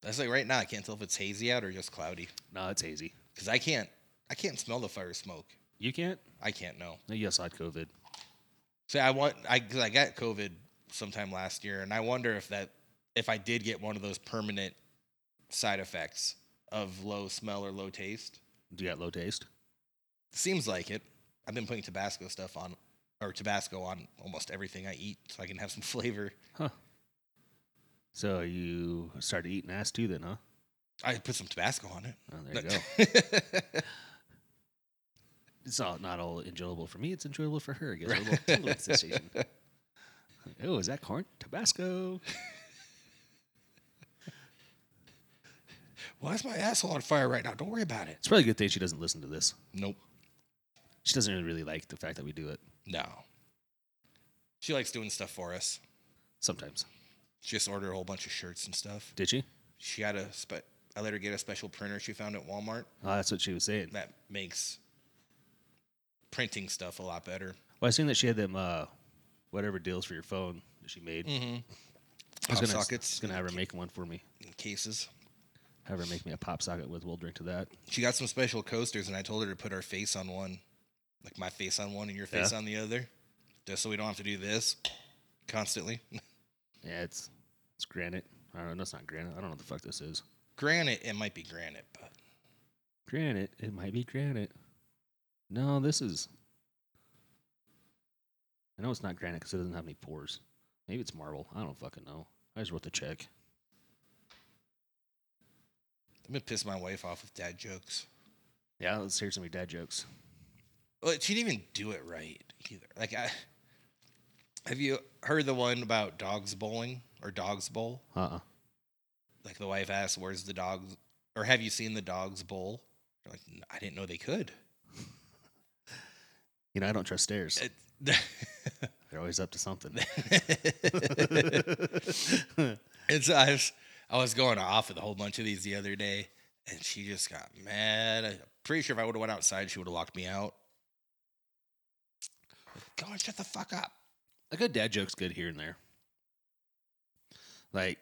That's like right now. I can't tell if it's hazy out or just cloudy No, it's hazy. because I can't. I can't smell the fire smoke. You can't? I can't know. No, you also had COVID. So I want. I because I got COVID sometime last year, and I wonder if that if I did get one of those permanent side effects of low smell or low taste. Do you got low taste? Seems like it. I've been putting Tabasco stuff on, or Tabasco on almost everything I eat, so I can have some *laughs* flavor. Huh. So you started eating ass too, then, huh? I put some Tabasco on it. Oh, there you go. *laughs* It's not not all enjoyable for me. It's enjoyable for her. It gives her a little tingling sensation. Oh, is that corn? Tabasco. *laughs* Why is my asshole on fire right now? Don't worry about it. It's probably a good thing she doesn't listen to this. Nope. She doesn't even really like the fact that we do it No. She likes doing stuff for us. sometimes. She just ordered a whole bunch of shirts and stuff. Did she? She had a spe- I let her get a special printer she found at Walmart Oh, that's what she was saying. that makes printing stuff a lot better. Well, I seen that she had them uh, whatever deals for your phone that she made. Mm-hmm. I was Pop gonna, sockets, gonna have her make one for me. cases. Have her make me a pop socket with. We'll drink to that. She got some special coasters, and I told her to put our face on one, like my face on one and your face Yeah. on the other, just so we don't have to do this constantly. Yeah, it's it's granite. I don't know. That's not granite. I don't know what the fuck this is. granite, it might be granite, but Granite. It might be granite. No, this is. I know it's not granite because it doesn't have any pores. Maybe it's marble. I don't fucking know. I just wrote the check. I'm gonna piss my wife off with dad jokes. Yeah, let's hear some of your dad jokes. Well, she didn't even do it right either. Like, I have you heard the one about dogs bowling or dogs bowl? Uh uh Like the wife asks, "Where's the dogs?" Or have you seen the dogs bowl? You're like, I didn't know they could. You know, I don't trust stairs. *laughs* They're always up to something. *laughs* and so I was, I was going off with a whole bunch of these the other day, and she just got mad. I'm pretty sure if I would have went outside, she would have locked me out. Go and shut the fuck up. a good dad joke's good here and there. Like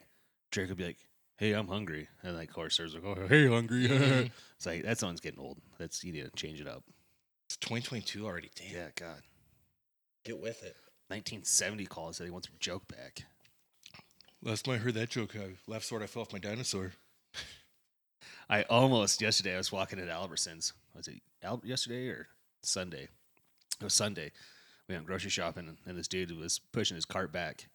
Drake would be like, "Hey, I'm hungry," and like Horser's like, "Oh, hey, hungry." *laughs* Mhm. it's like that song's getting old. That's you need to change it up. It's 2022 already. Damn. Yeah, God. Get with it. 1970 call said he wants a joke back. Last time I heard that joke, I laughed so hard I fell off my dinosaur. I almost yesterday I was walking at Albertsons. Was it Al- yesterday or Sunday? It was Sunday. We went grocery shopping, and, and this dude was pushing his cart back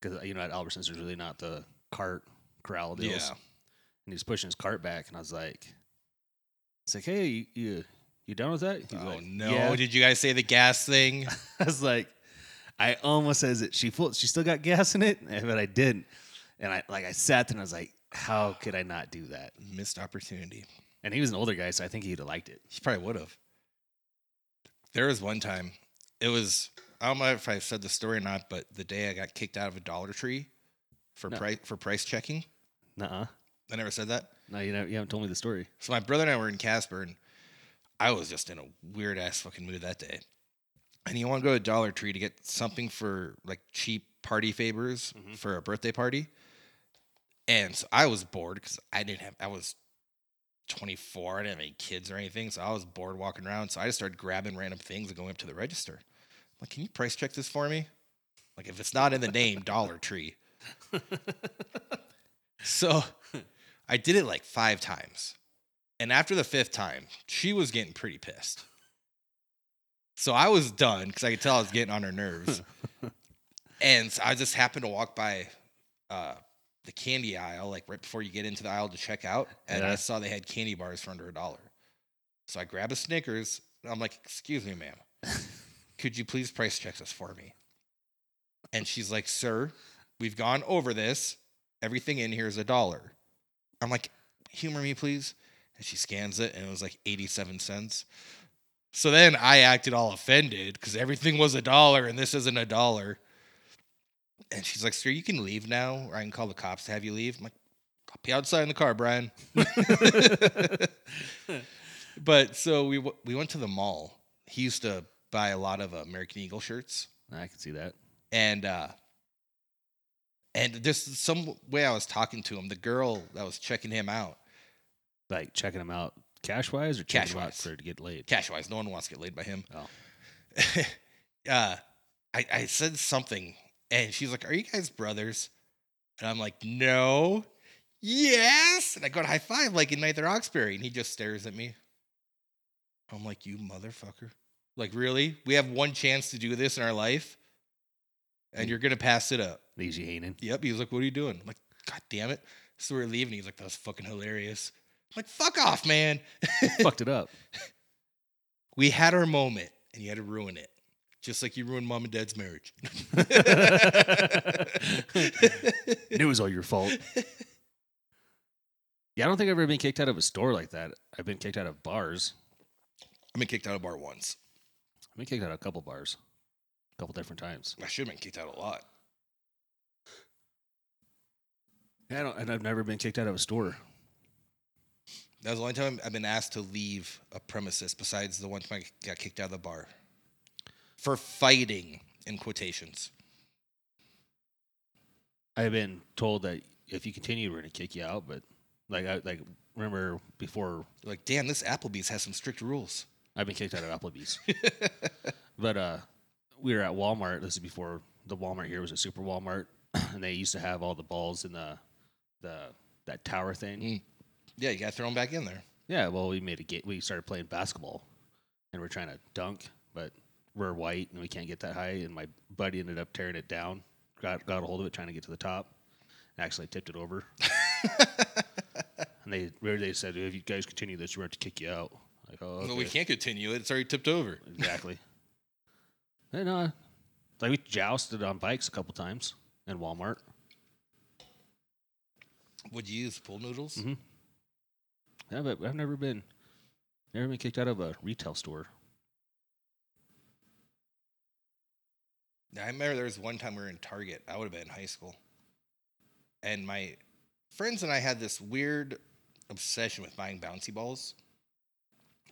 because you know at Albertsons there's really not the cart corral deals. Yeah. and he was pushing his cart back, and I was like, "It's like, hey, you you, you done with that?" He's oh like, no! "Yeah." Did you guys say the gas thing? *laughs* I was like, I almost says it. She full, she still got gas in it, *laughs* but I didn't. And I like I sat there and I was like, how *sighs* could I not do that? Missed opportunity. And he was an older guy, so I think he'd have liked it. He probably would have. There was one time. It was I don't know if I said the story or not, but the day I got kicked out of a Dollar Tree for No. price for price checking. Nuh-uh. I never said that. No, you know, you haven't told me the story. So my brother and I were in Casper, and I was just in a weird ass fucking mood that day. And you want to go to Dollar Tree to get something for like cheap party favors Mhm. for a birthday party. And so I was bored because I didn't have, I was 24, I didn't have any kids or anything. So I was bored walking around. So I just started grabbing random things and going up to the register. I'm like, can you price check this for me? Like, if it's not in the name, *laughs* Dollar Tree. *laughs* So I did it like five times. And after the fifth time, she was getting pretty pissed. So I was done because I could tell I was getting on her nerves. *laughs* and so I just happened to walk by uh, the candy aisle, like right before you get into the aisle to check out. And Yeah. I saw they had candy bars for under a dollar. So I grab a Snickers. And I'm like, excuse me, ma'am. *laughs* Could you please price check this for me? And she's like, sir, we've gone over this. Everything in here is a dollar. I'm like, humor me, please. And she scans it, and it was like 87 cents. So then I acted all offended because everything was a dollar and this isn't a dollar. And she's like, "Sir, you can leave now, or I can call the cops to have you leave." I'm like, "I'll be outside in the car, Brian." *laughs* but so we w- we went to the mall. He used to buy a lot of uh, American Eagle shirts, I can see that. and uh, and just some way I was talking to him. The girl that was checking him out, Like checking him out cash wise or checking them out for to get laid. cash wise, no one wants to get laid by him. Oh. *laughs* uh, I, I said something, and she's like, "Are you guys brothers?" And I'm like, "No." Yes, and I go to high five like in Night at the Roxbury, and he just stares at me. I'm like, "You motherfucker!" Like, really? We have one chance to do this in our life, and you're gonna pass it up. Leaves you hanging. Yep. He was like, "What are you doing?" I'm like, "God damn it!" So we're leaving. He's like, "That was fucking hilarious." Like, "Fuck off, man." Fucked it up. *laughs* we had our moment, and you had to ruin it, just like you ruined mom and dad's marriage. *laughs* It was all your fault. Yeah, I don't think I've ever been kicked out of a store like that. I've been kicked out of bars. I've been kicked out of bar once. I've been kicked out of a couple bars, a couple different times. I should have been kicked out a lot. Yeah, I don't, and I've never been kicked out of a store. That was the only time I've been asked to leave a premises besides the one time I got kicked out of the bar for fighting in quotations. I've been told that if you continue, we're gonna kick you out. But like, I like remember before Like, damn, this Applebee's has some strict rules. I've been kicked out of Applebee's. *laughs* but uh, we were at Walmart. This is before the Walmart here was a super Walmart, *clears throat* and they used to have all the balls in the the that tower thing. Mm. Yeah, you got to throw them back in there. Yeah, well, we made a game. We started playing basketball, and we're trying to dunk, but we're white and we can't get that high. And my buddy ended up tearing it down, got got a hold of it, trying to get to the top, and actually tipped it over. *laughs* and they they said, if you guys continue this, we're going to kick you out. Like, oh, okay. Well, we can't continue it. It's already tipped over. exactly. *laughs* and uh, like we jousted on bikes a couple times in Walmart. Would you use pool noodles? Mhm. Yeah, but I've never been never been kicked out of a retail store. I remember there was one time we were in Target. I would have been in high school. And my friends and I had this weird obsession with buying bouncy balls.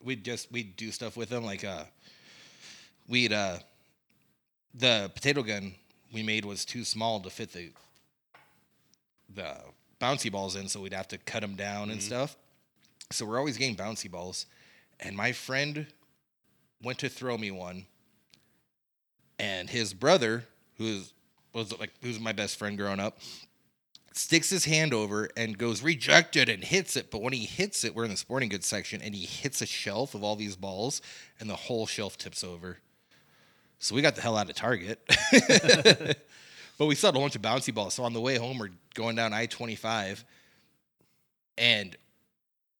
We'd just we'd do stuff with them like uh we'd uh the potato gun we made was too small to fit the the bouncy balls in, so we'd have to cut them down and Mhm. stuff. So we're always getting bouncy balls. And my friend went to throw me one and his brother, who's was like who's my best friend growing up, sticks his hand over and goes rejected and hits it. But when he hits it, we're in the sporting goods section, and he hits a shelf of all these balls, and the whole shelf tips over. So we got the hell out of Target. *laughs* but we saw a bunch of bouncy balls. So on the way home, we're going down I twenty five, and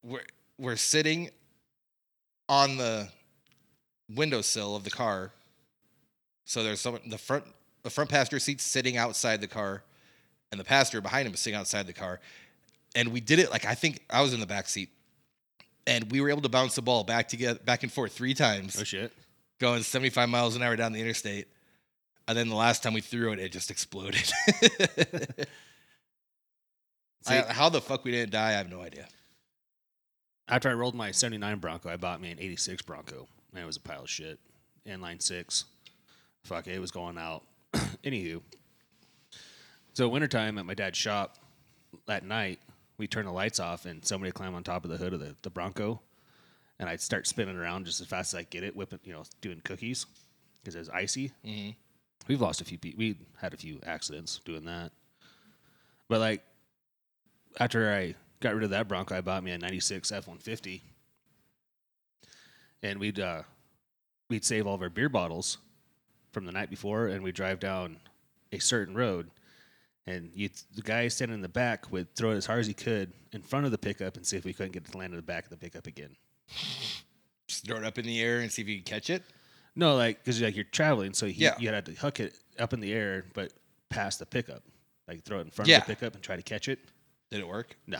we're we're sitting on the windowsill of the car so there's someone the front the front passenger seat sitting outside the car, and the passenger behind him is sitting outside the car. And we did it like I think I was in the back seat, and we were able to bounce the ball back together back and forth three times, Oh shit! going 75 miles an hour down the interstate. And then the last time we threw it, it just exploded. *laughs* *laughs* I- how the fuck we didn't die, I have no idea. After I rolled my '79 Bronco, I bought me an '86 Bronco, and it was a pile of shit. Inline six, fuck it, it was going out. *clears throat* Anywho, so wintertime at my dad's shop at night, we turn the lights off, and somebody climb on top of the hood of the, the Bronco, and I'd start spinning around just as fast as I get it, whipping, you know, doing cookies because it was icy. hmm We've lost a few people. We had a few accidents doing that. But like after I got rid of that Bronco, I bought me a '96 F-150, and we'd uh, we'd save all of our beer bottles from the night before, and we'd drive down a certain road, and you the guy standing in the back would throw it as hard as he could in front of the pickup and see if we couldn't get it to land in the back of the pickup again. Just throw it up in the air and see if you can catch it. No, like because like you're traveling, so he, Yeah. you had to hook it up in the air, but past the pickup, like throw it in front Yeah. of the pickup and try to catch it. Did it work? No,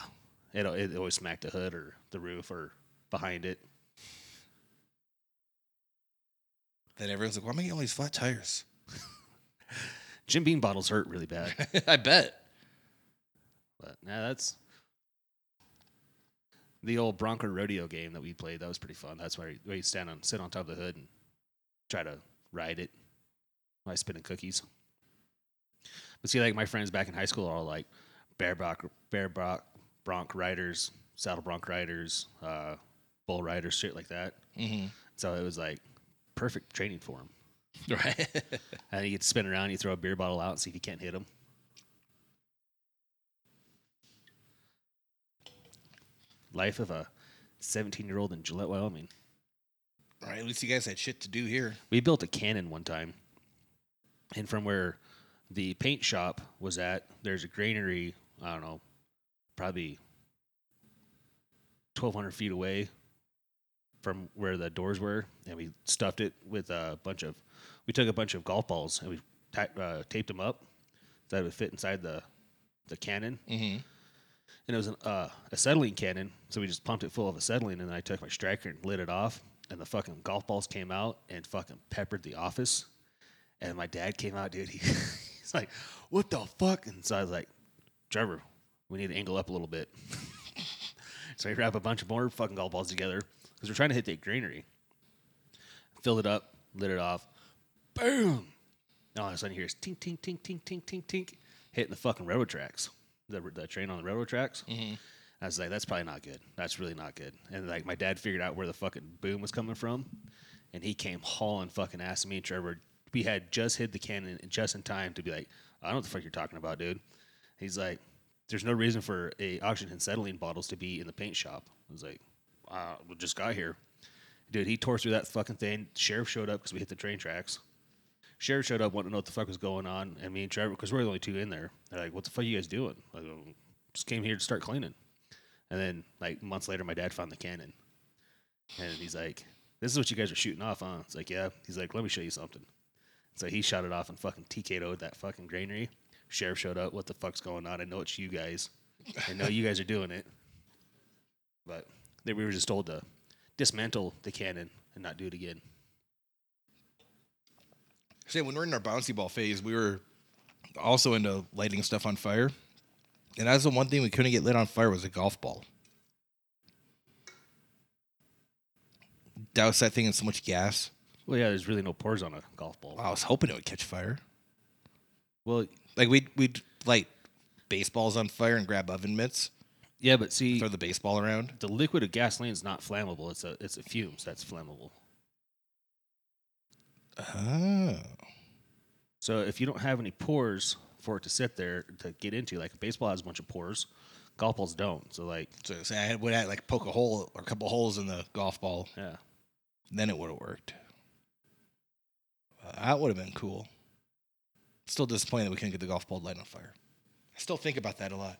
it it always smacked the hood or the roof or behind it. Then everyone's like, why am I getting all these flat tires? *laughs* Jim Beam bottles hurt really bad. *laughs* I bet. But nah, that's the old Bronco rodeo game that we played. That was pretty fun. That's where you, where you stand on sit on top of the hood and try to ride it by spinning cookies. But see, like my friends back in high school are all like bear bronc, bear bronc, bronc riders, saddle bronc riders, uh, bull riders, shit like that. Mm-hmm. So it was like perfect training for him. *laughs* Right. And you get to spin around, you throw a beer bottle out and see if you can't hit him. Life of a 17 year old in Gillette, Wyoming. right. At least you guys had shit to do here. We built a cannon one time. And from where the paint shop was at, there's a granary, I don't know, probably 1,200 feet away from where the doors were. And we stuffed it with a bunch of, we took a bunch of golf balls and we ta- uh, taped them up so that it would fit inside the, the cannon. Mm-hmm. And it was an, uh, acetylene cannon, so we just pumped it full of acetylene, and then I took my striker and lit it off, and the fucking golf balls came out and fucking peppered the office. And my dad came out, dude. *laughs* He, he's like, "What the fuck?" And so I was like, "Trevor, we need to angle up a little bit." *laughs* so I wrap a bunch of more fucking golf balls together because we're trying to hit the granary. Filled it up, lit it off, boom. And all of a sudden, you hear this tink, tink, tink, tink, tink, tink, tink, hitting the fucking railroad tracks, the, the train on the railroad tracks. Mm-hmm. I was like, that's probably not good. That's really not good. And like my dad figured out where the fucking boom was coming from, and he came hauling fucking ass me and Trevor. We had just hit the cannon just in time to be like, I don't know what the fuck you're talking about, dude. He's like, there's no reason for a oxygen acetylene bottles to be in the paint shop. I was like, uh, we just got here. Dude, he tore through that fucking thing. Sheriff showed up because we hit the train tracks. Sheriff showed up, wanted to know what the fuck was going on. And me and Trevor, because we're the only two in there, they're like, what the fuck are you guys doing? I go, just came here to start cleaning. And then, like, months later, my dad found the cannon. And he's like, this is what you guys are shooting off, huh? It's like, yeah. He's like, let me show you something. So he shot it off and fucking TKO'd that fucking granary. Sheriff showed up. What the fuck's going on? I know it's you guys. I know you guys are doing it. But then we were just told to dismantle the cannon and not do it again. Say when we're in our bouncy ball phase, we were also into lighting stuff on fire, and that's the one thing we couldn't get lit on fire was a golf ball. Douse that thing in so much gas. Well, yeah, there's really no pores on a golf ball. I was hoping it would catch fire. Well, Like we'd we'd light baseballs on fire and grab oven mitts, yeah, but see, throw the baseball around. the liquid of gasoline is not flammable. It's a it's a fumes that's flammable. Oh. So if you don't have any pores for it to sit there to get into, like a baseball has a bunch of pores, golf balls don't. So like, So say I would have like poke a hole or a couple holes in the golf ball, yeah, then it would have worked. That would have been cool. Still disappointed that we couldn't get the golf ball light on fire. I still think about that a lot.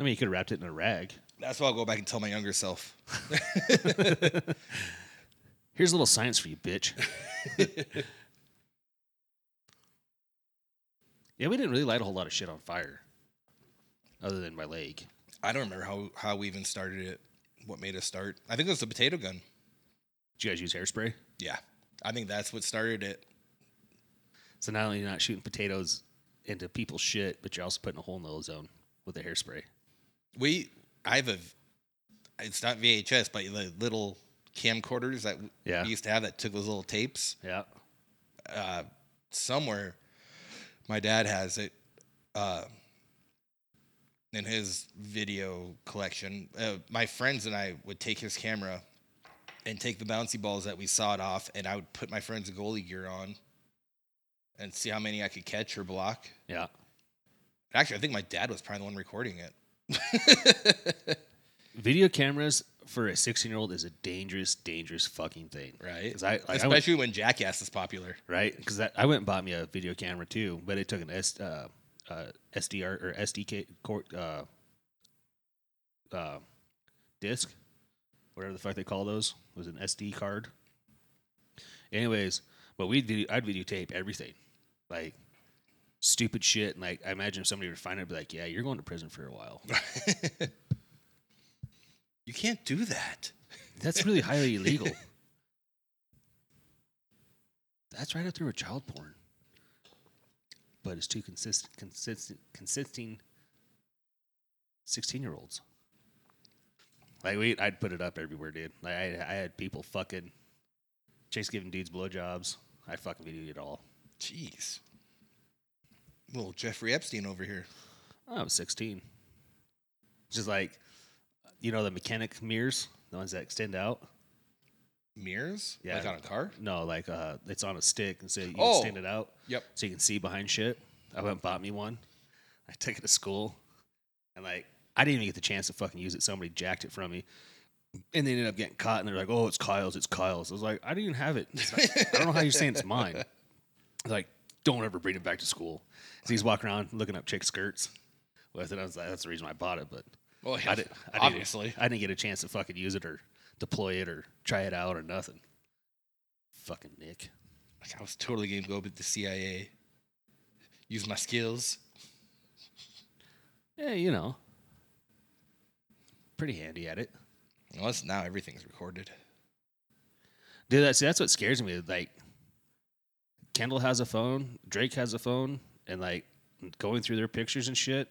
I mean, you could have wrapped it in a rag. That's why I'll go back and tell my younger self. *laughs* Here's a little science for you, bitch. *laughs* yeah, we didn't really light a whole lot of shit on fire, other than my leg. I don't remember how, how we even started it, what made us start. I think it was the potato gun. Did you guys use hairspray? Yeah. I think that's what started it. So not only are you not shooting potatoes into people's shit, but you're also putting a hole in the ozone with the hairspray. We, I have a, it's not VHS, but the little camcorders that Yeah. we used to have that took those little tapes. Yeah. uh, somewhere my dad has it uh, in his video collection. Uh, my friends and I would take his camera and take the bouncy balls that we sawed off, and I would put my friend's goalie gear on and see how many I could catch or block. Yeah. Actually, I think my dad was probably the one recording it. *laughs* Video cameras for a 16 year old is a dangerous, dangerous fucking thing. Right. I, like, I went- Especially when Jackass is popular. right? Because I went and bought me a video camera too, but it took an S, uh, uh, SDR or SDK court, uh, uh, disc, whatever the fuck they call those, it was an SD card. Anyways, but video, I'd videotape everything, like stupid shit. And like, I imagine if somebody would find it, be like, "Yeah, you're going to prison for a while." *laughs* You can't do that. That's really highly *laughs* illegal. That's right up there with child porn. but it's two consistent, consistent, consisting sixteen-year-olds. Like we, I'd put it up everywhere, dude. Like I, I had people fucking chase giving dudes blowjobs. I'd fucking videoed it all. Jeez. Little Jeffrey Epstein over here. I was sixteen. Just like, you know, the mechanic mirrors, the ones that extend out. Mirrors? Yeah. Like on a car? No, like uh, it's on a stick, and so you Oh. extend it out. Yep. so you can see behind shit. I went and bought me one. I took it to school, and like I didn't even get the chance to fucking use it. Somebody jacked it from me, and they ended up getting caught. And they're like, "Oh, it's Kyle's. It's Kyle's." I was like, "I didn't even have it. I don't know how you're saying it's mine." *laughs* Like, don't ever bring it back to school. So he's walking around looking up chick skirts with it. I was like, "That's the reason I bought it." But Well, I, did, I obviously. didn't, I didn't get a chance to fucking use it or deploy it or try it out or nothing. Fucking Nick. Like, I was totally game to go with the CIA. Use my skills. Yeah, you know, pretty handy at it. Unless now everything's recorded. Dude, that's that's what scares me. Like, Kendall has a phone, Drake has a phone, and like going through their pictures and shit.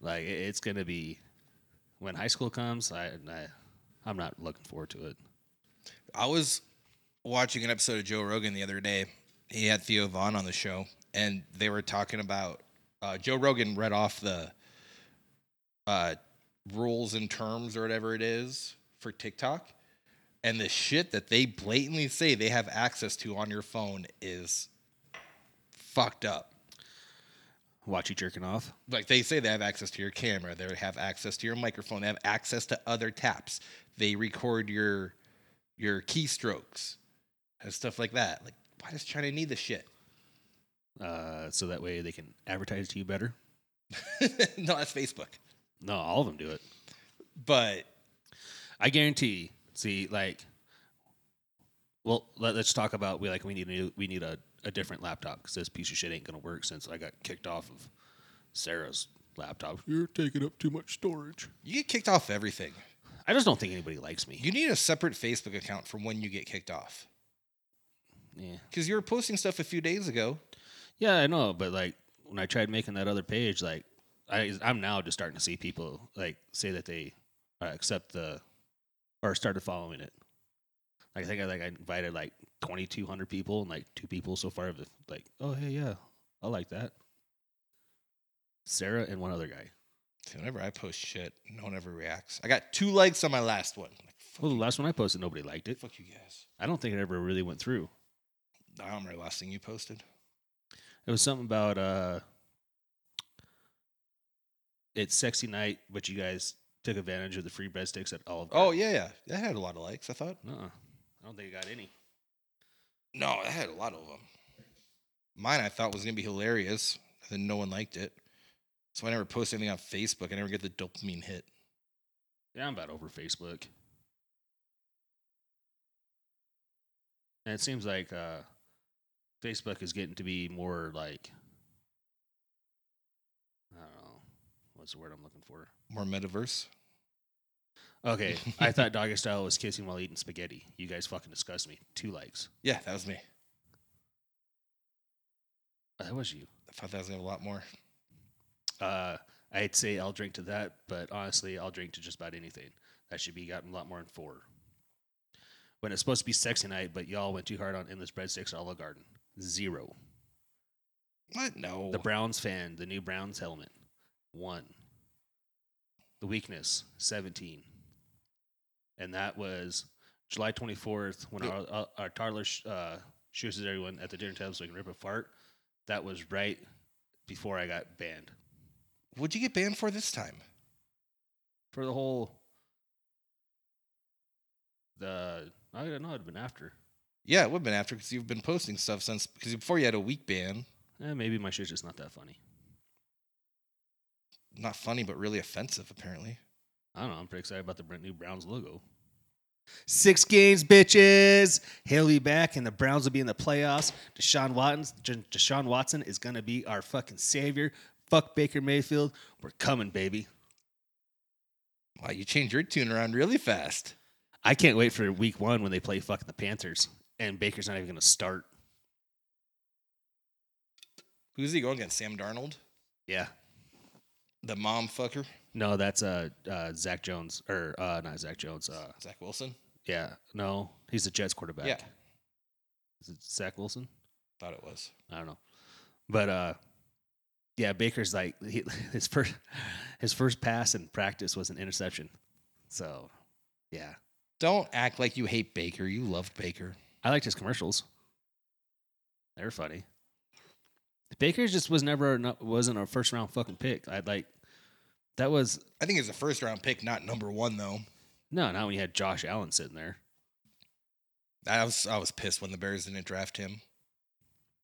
Like, it's gonna be when high school comes. I, I I'm not looking forward to it. I was watching an episode of Joe Rogan the other day. He had Theo Von on the show, and they were talking about uh, Joe Rogan read off the uh, rules and terms or whatever it is for TikTok, and the shit that they blatantly say they have access to on your phone is fucked up. Watch you jerking off. like they say they have access to your camera they have access to your microphone they have access to other taps they record your your keystrokes and stuff like that like why does china need this shit Uh, so that way they can advertise to you better. *laughs* no that's facebook No, all of them do it. but I guarantee. See, like, well, let, us talk about we like we need a new, we need a, a different laptop because this piece of shit ain't gonna work since I got kicked off of Sarah's laptop. You're taking up too much storage. you get kicked off everything I just don't think anybody likes me. you need a separate facebook account from when you get kicked off yeah, because you were posting stuff a few days ago yeah, I know, but like when I tried making that other page, like I I'm now just starting to see people like say that they uh, accept the or started following it. Like I think I like I invited like 2,200 people and like two people so far have like, oh hey yeah, I like that. Sarah and one other guy. See, whenever i post shit no one ever reacts i got two likes on my last one like, Well, the last one I posted, nobody liked it. fuck you guys I don't think it ever really went through. i don't remember the last thing you posted It was something about uh, it's sexy night, but you guys took advantage of the free breadsticks at Olive. Garden. Oh yeah, yeah. That had a lot of likes. I thought. Nuh-uh. I don't think it got any. No, that had a lot of them. Mine I thought was gonna be hilarious, and then no one liked it. So I never post anything on Facebook. I never get the dopamine hit. Yeah, I'm about over Facebook. And it seems like uh, Facebook is getting to be more like I don't know what's the word I'm looking for. More metaverse. Okay, *laughs* I thought Doggy Style was kissing while eating spaghetti. You guys fucking disgust me. Two likes. Yeah, that was me. That was you. I thought that was gonna have a lot more. Uh, I'd say I'll drink to that, but honestly, I'll drink to just about anything. That should be gotten a lot more than four. When it's supposed to be sexy night, but y'all went too hard on endless breadsticks at Olive Garden. Zero. What? No. The Browns fan, the new Browns helmet, one. The weakness, 17. And that was July 24th when our, our, our toddler sh- uh, shoots everyone at the dinner table so we can rip a fart. That was right before I got banned. What'd you get banned for this time? For the whole. The. I don't know, it'd have been after. Yeah, it would have been after because you've been posting stuff since. Because before you had a week ban. Eh, maybe my shit's just not that funny. Not funny, but really offensive. Apparently. I don't know. I'm pretty excited about the brand new Browns logo. Six games, bitches. He'll be back, and the Browns will be in the playoffs. Deshaun Watson, Deshaun Watson is gonna be our fucking savior. Fuck Baker Mayfield. We're coming, baby. Wow, you changed your tune around really fast. I can't wait for Week One when they play fucking the Panthers, and Baker's not even gonna start. Who's he going against? Sam Darnold, Yeah. The mom fucker, No, that's uh, uh Zach Jones or uh not Zach Jones. Uh Zach Wilson. yeah, no, he's the Jets quarterback. Yeah, Is it Zach Wilson? thought it was. I don't know. But uh yeah, Baker's like he, *laughs* his first his first pass in practice was an interception. So, yeah. Don't act like you hate Baker. You loved Baker. I liked his commercials. They're funny. Baker just was never wasn't a first round fucking pick. I'd like that was I think it's a first round pick, not number one though. no, not when you had Josh Allen sitting there. I was I was pissed when the Bears didn't draft him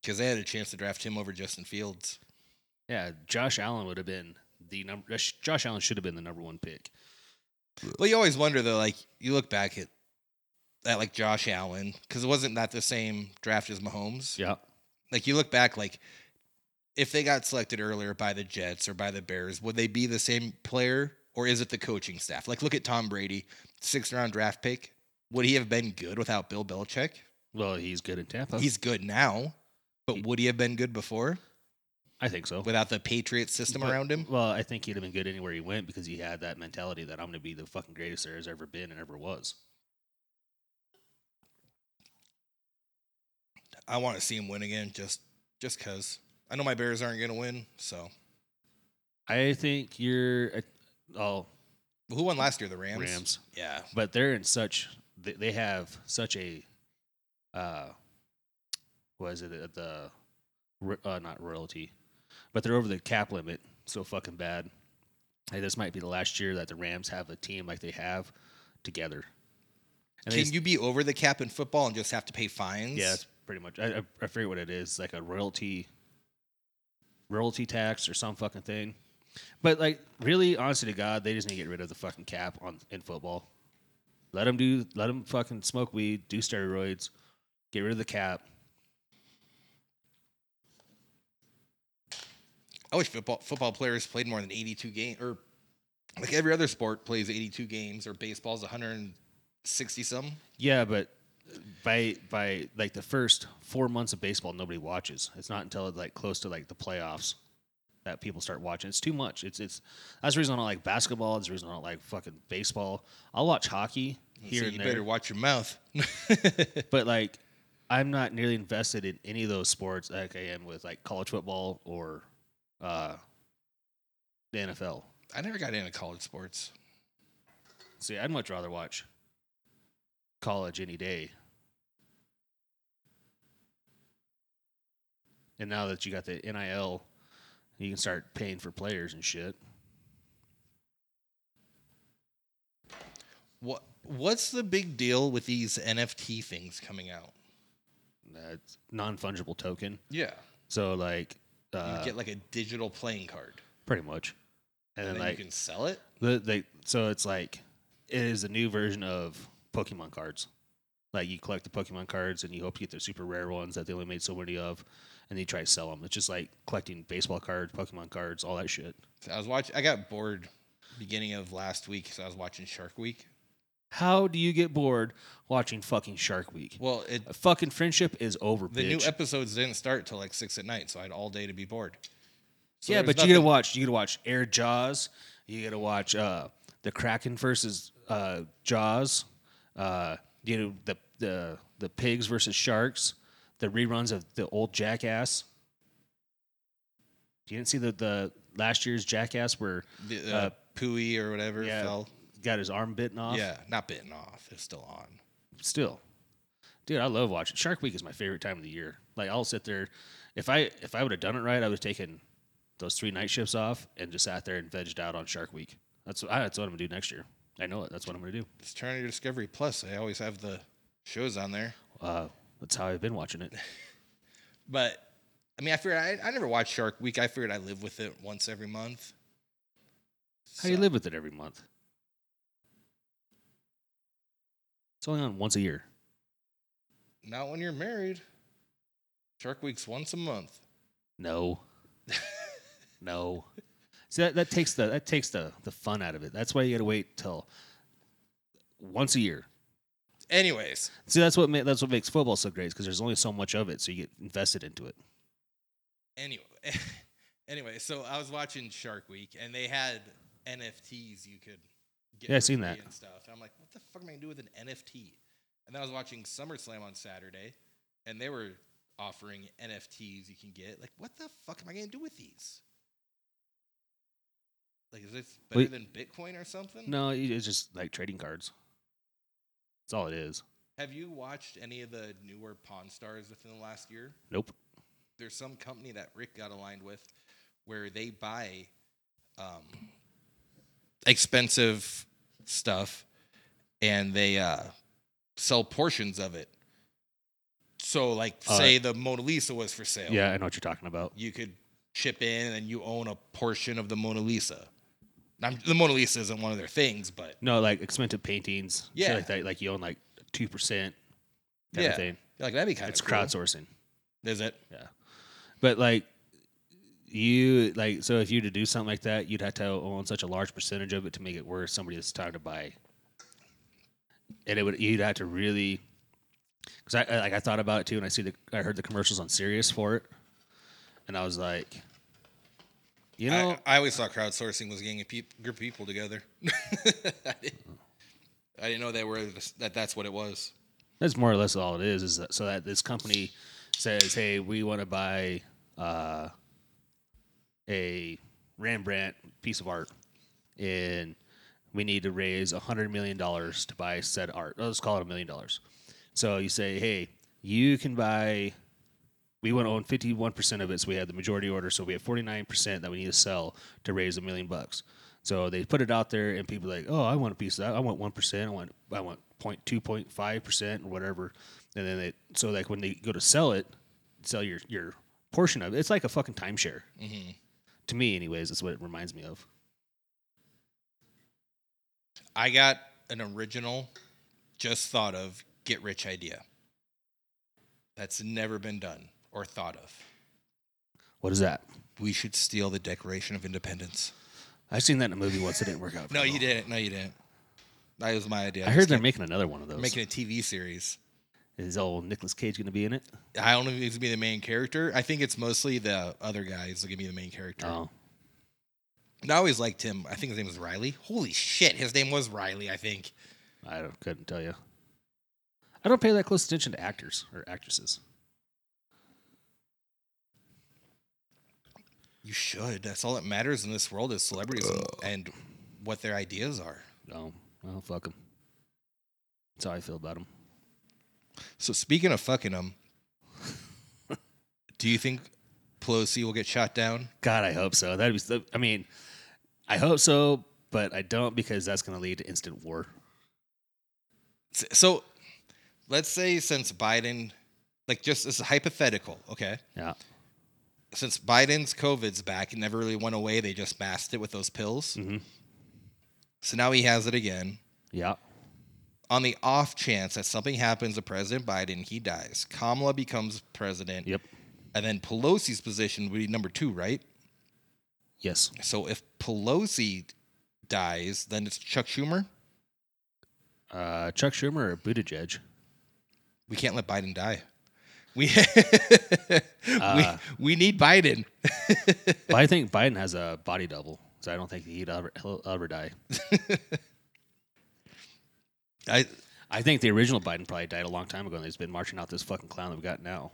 because they had a chance to draft him over Justin Fields. Yeah, Josh Allen would have been the number. Uh, Josh Allen should have been the number one pick. Well, you always wonder though, like you look back at at like Josh Allen because it wasn't that the same draft as Mahomes. Yeah, Like you look back, like if they got selected earlier by the Jets or by the Bears, would they be the same player or is it the coaching staff? Like look at Tom Brady, sixth round draft pick. Would he have been good without Bill Belichick? well, he's good in Tampa. He's good now, but would he have been good before I think so. without the Patriots system But- around him? Well, I think he'd have been good anywhere he went because he had that mentality that I'm going to be the fucking greatest there has ever been and ever was. I want to see him win again, just just cause I know my Bears aren't gonna win. So I think you're. uh, Oh, who won last year? The Rams. Rams. Yeah. but they're in such. They, they have such a. Uh, what is it? uh, The. Uh, not royalty, but they're over the cap limit so fucking bad. Hey, this might be the last year that the Rams have a team like they have together. And they Can you be over the cap in football and just have to pay fines? Yeah, it's pretty much. I, I, I forget what it is, like a royalty, royalty tax or some fucking thing. But like, really, honestly to God, they just need to get rid of the fucking cap on in football. Let them do. Let them fucking smoke weed, do steroids, get rid of the cap. I wish football football players played more than 82 games, or like every other sport plays 82 games, or baseball's 160 some. Yeah, but by by like the first four months of baseball, nobody watches. It's not until like close to like the playoffs that people start watching. It's too much. It's it's that's the reason I don't like basketball. That's the reason I don't like fucking baseball. I'll watch hockey here so you there, better watch your mouth. *laughs* but like I'm not nearly invested in any of those sports like I am with like college football or uh, the NFL. I never got into college sports. See, I'd much rather watch college any day. And now that you got the NIL, you can start paying for players and shit. What What's the big deal with these NFT things coming out? That's non fungible token. Yeah, So like, you uh, get like a digital playing card, pretty much. And, and then then like you can sell it. the they so it's like it is a new version of Pokemon cards. Like you collect the Pokemon cards and you hope to get the super rare ones that they only made so many of, and then you try to sell them. It's just like collecting baseball cards, Pokemon cards, all that shit. So I was watching. I got bored beginning of last week, so I was watching Shark Week. How do you get bored watching fucking Shark Week? Well, it A fucking friendship is over, the bitch. new episodes didn't start till like six at night, so I had all day to be bored. So yeah, but you gotta watch. You gotta watch Air Jaws. You gotta watch uh, the Kraken versus uh, Jaws. Uh, you know the the the pigs versus sharks. The reruns of the old Jackass. You didn't see the the last year's Jackass where the uh, uh, Pooey or whatever yeah, fell. got his arm bitten off. Yeah, not bitten off. It's still on. still dude i love watching shark week is my favorite time of the year like i'll sit there if i if i would have done it right i would have taken those three night shifts off and just sat there and vegged out on shark week that's what, I, that's what i'm gonna do next year i know it that's what i'm gonna do Just turn on your Discovery Plus. I always have the shows on there. uh, that's how i've been watching it *laughs* But I mean, I figured I, I never watched Shark Week. I figured I live with it once every month. how do you live with it every month it's only on once a year Not when you're married. Shark Week's once a month. no *laughs* no see that, that takes the that takes the the fun out of it that's why you gotta wait till once a year Anyways, See, that's what ma- that's what makes football so great because there's only so much of it, so you get invested into it. Anyway, *laughs* anyway, so I was watching Shark Week, and they had NFTs you could get. Yeah, I seen that. and stuff. I'm like, what the fuck am I gonna do with an NFT? And then I was watching SummerSlam on Saturday, and they were offering NFTs you can get. Like, what the fuck am I gonna do with these? Like, is this better Wait. than Bitcoin or something? No, it's just like trading cards. That's all it is. Have you watched any of the newer Pawn Stars within the last year? Nope. there's some company that Rick got aligned with where they buy um, expensive stuff and they uh, sell portions of it. So, like, Uh, say the Mona Lisa was for sale. Yeah, I know what you're talking about. You could chip in and you own a portion of the Mona Lisa. Now, the Mona Lisa isn't one of their things, but No, like expensive paintings. Yeah. like that. Like you own like two percent. Yeah. of thing. like that'd be kind of It's cool. crowdsourcing. Is it? Yeah. But like you like so if you to do something like that, you'd have to own such a large percentage of it to make it worth somebody that's time to buy. And it would you'd have to really because I I- like I thought about it too, and I see the I heard the commercials on Sirius for it, and I was like, you know, I, I always thought crowdsourcing was getting a peop, group of people together. *laughs* I, didn't, I didn't know that were that that's what it was. That's more or less all it is. Is that so that this company says, "Hey, we want to buy uh, a Rembrandt piece of art, and we need to raise a hundred million dollars to buy said art. Let's call it a million dollars." So you say, "Hey, you can buy." We want to own fifty-one percent of it, so we have the majority order. So we have forty-nine percent that we need to sell to raise a million bucks. So they put it out there, and people are like, "Oh, I want a piece of that. I want one percent. I want I want 0.2, 0.5 percent, or whatever." And then they so like when they go to sell it, sell your your portion of it. It's like a fucking timeshare. Mm-hmm. To me, anyways, that's what it reminds me of. I got an original, just thought of get rich idea. That's never been done or thought of. What is that? We should steal the Declaration of Independence. I've seen that in a movie once. It didn't work out. *laughs* No, you didn't. No, you didn't. That was my idea. I heard they're making another one of those. making a TV series. Is old Nicolas Cage going to be in it? I don't know if he's gonna be the main character. I think it's mostly the other guys that gonna be the main character. Oh, And I always liked him. I think his name was Riley. Holy shit, his name was Riley. I think. I don't, couldn't tell you. I don't pay that close attention to actors or actresses. You should. That's all that matters in this world is celebrities and, and what their ideas are. No, well, fuck them. That's how I feel about them. So speaking of fucking them, do you think Pelosi will get shot down? God, I hope so. That'd be. I mean, I hope so, but I don't because that's going to lead to instant war. So let's say since Biden, like just as a hypothetical, okay? Yeah. Since Biden's COVID's back, it never really went away. They just masked it with those pills. Mhm. So now he has it again. Yeah. On the off chance that something happens to President Biden, he dies. Kamala becomes president. Yep. And then Pelosi's position would be number two, right? Yes. So if Pelosi dies, then it's Chuck Schumer. Uh, Chuck Schumer or Buttigieg? We can't let Biden die. *laughs* We Uh, we, we need Biden. *laughs* but I think Biden has a body double, so I don't think he'd ever, he'll ever die. *laughs* I I think the original Biden probably died a long time ago, and he's been marching out this fucking clown that we got now.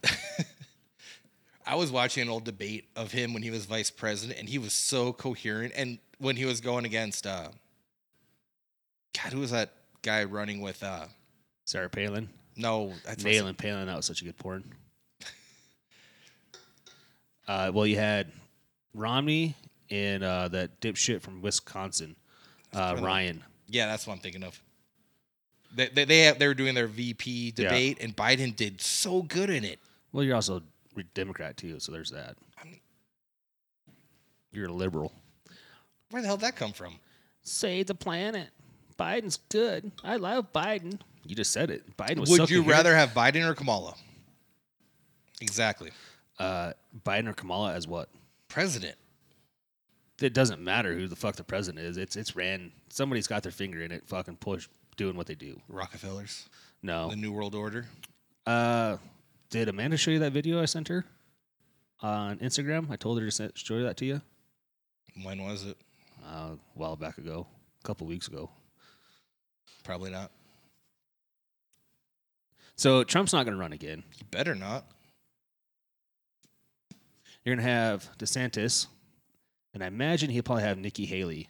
I was watching an old debate of him when he was vice president, and he was so coherent. And when he was going against, uh, God, who was that guy running with? Uh, Sarah Palin, no, that's nailing Palin. That was such a good porn. *laughs* Uh, well, you had Romney and uh, that dipshit from Wisconsin, uh, Kinda- Ryan. Yeah, that's what I'm thinking of. They they they, have, they were doing their VP Yeah. debate, and Biden did so good in it. Well, you're also a Democrat too, so there's that. You're a liberal. Where the hell did that come from? Save the planet. Biden's good. I love Biden. You just said it. Biden was. Would you rather have Biden or Kamala? Exactly, uh, Biden or Kamala as what? president. It doesn't matter who the fuck the president is. It's it's ran. Somebody's got their finger in it. Fucking push doing what they do. Rockefellers, No. the New World Order. Uh, did Amanda show you that video I sent her? on Instagram. I told her to send, show that to you When was it? uh, a while back ago, a couple weeks ago. Probably not. So Trump's not going to run again. You better not. You're going to have DeSantis, and I imagine he'll probably have Nikki Haley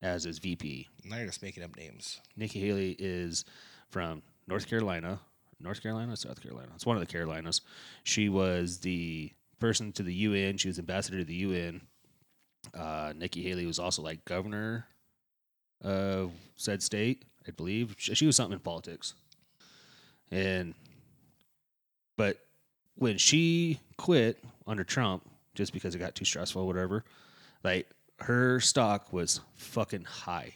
as his VP. Now you're just making up names. Nikki Haley is from North Carolina. North Carolina, South Carolina. It's one of the Carolinas. She was the person to the UN. She was ambassador to the UN. Uh, Nikki Haley was also like governor of said state, I believe. She was something in politics. And, but when she quit under Trump, just because it got too stressful, whatever, like her stock was fucking high.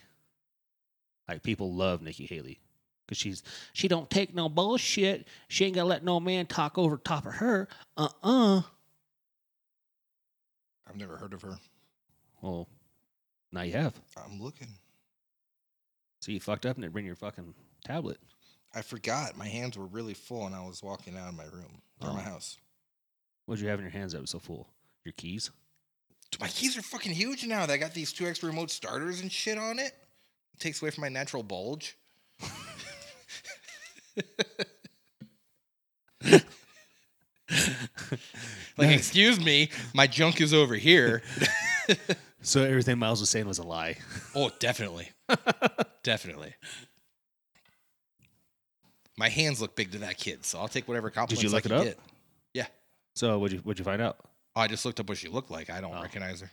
Like people love Nikki Haley because she's she don't take no bullshit. She ain't gonna let no man talk over top of her. Uh uh I've never heard of her. Well, now you have. I'm looking. So you fucked up and didn't bring your fucking tablet. I forgot. My hands were really full and I was walking out of my room or my Oh. house. What'd you have in your hands that was so full? Your keys? My keys are fucking huge now. They got these two extra remote starters and shit on it. It takes away from my natural bulge. *laughs* like, *laughs* excuse me, my junk is over here. *laughs* So everything Miles was saying was a lie. Oh, definitely. definitely. My hands look big to that kid, so I'll take whatever compliments you I look can it up? get. Yeah. So what'd you what'd you find out? Oh, I just looked up what she looked like. I don't Oh. recognize her.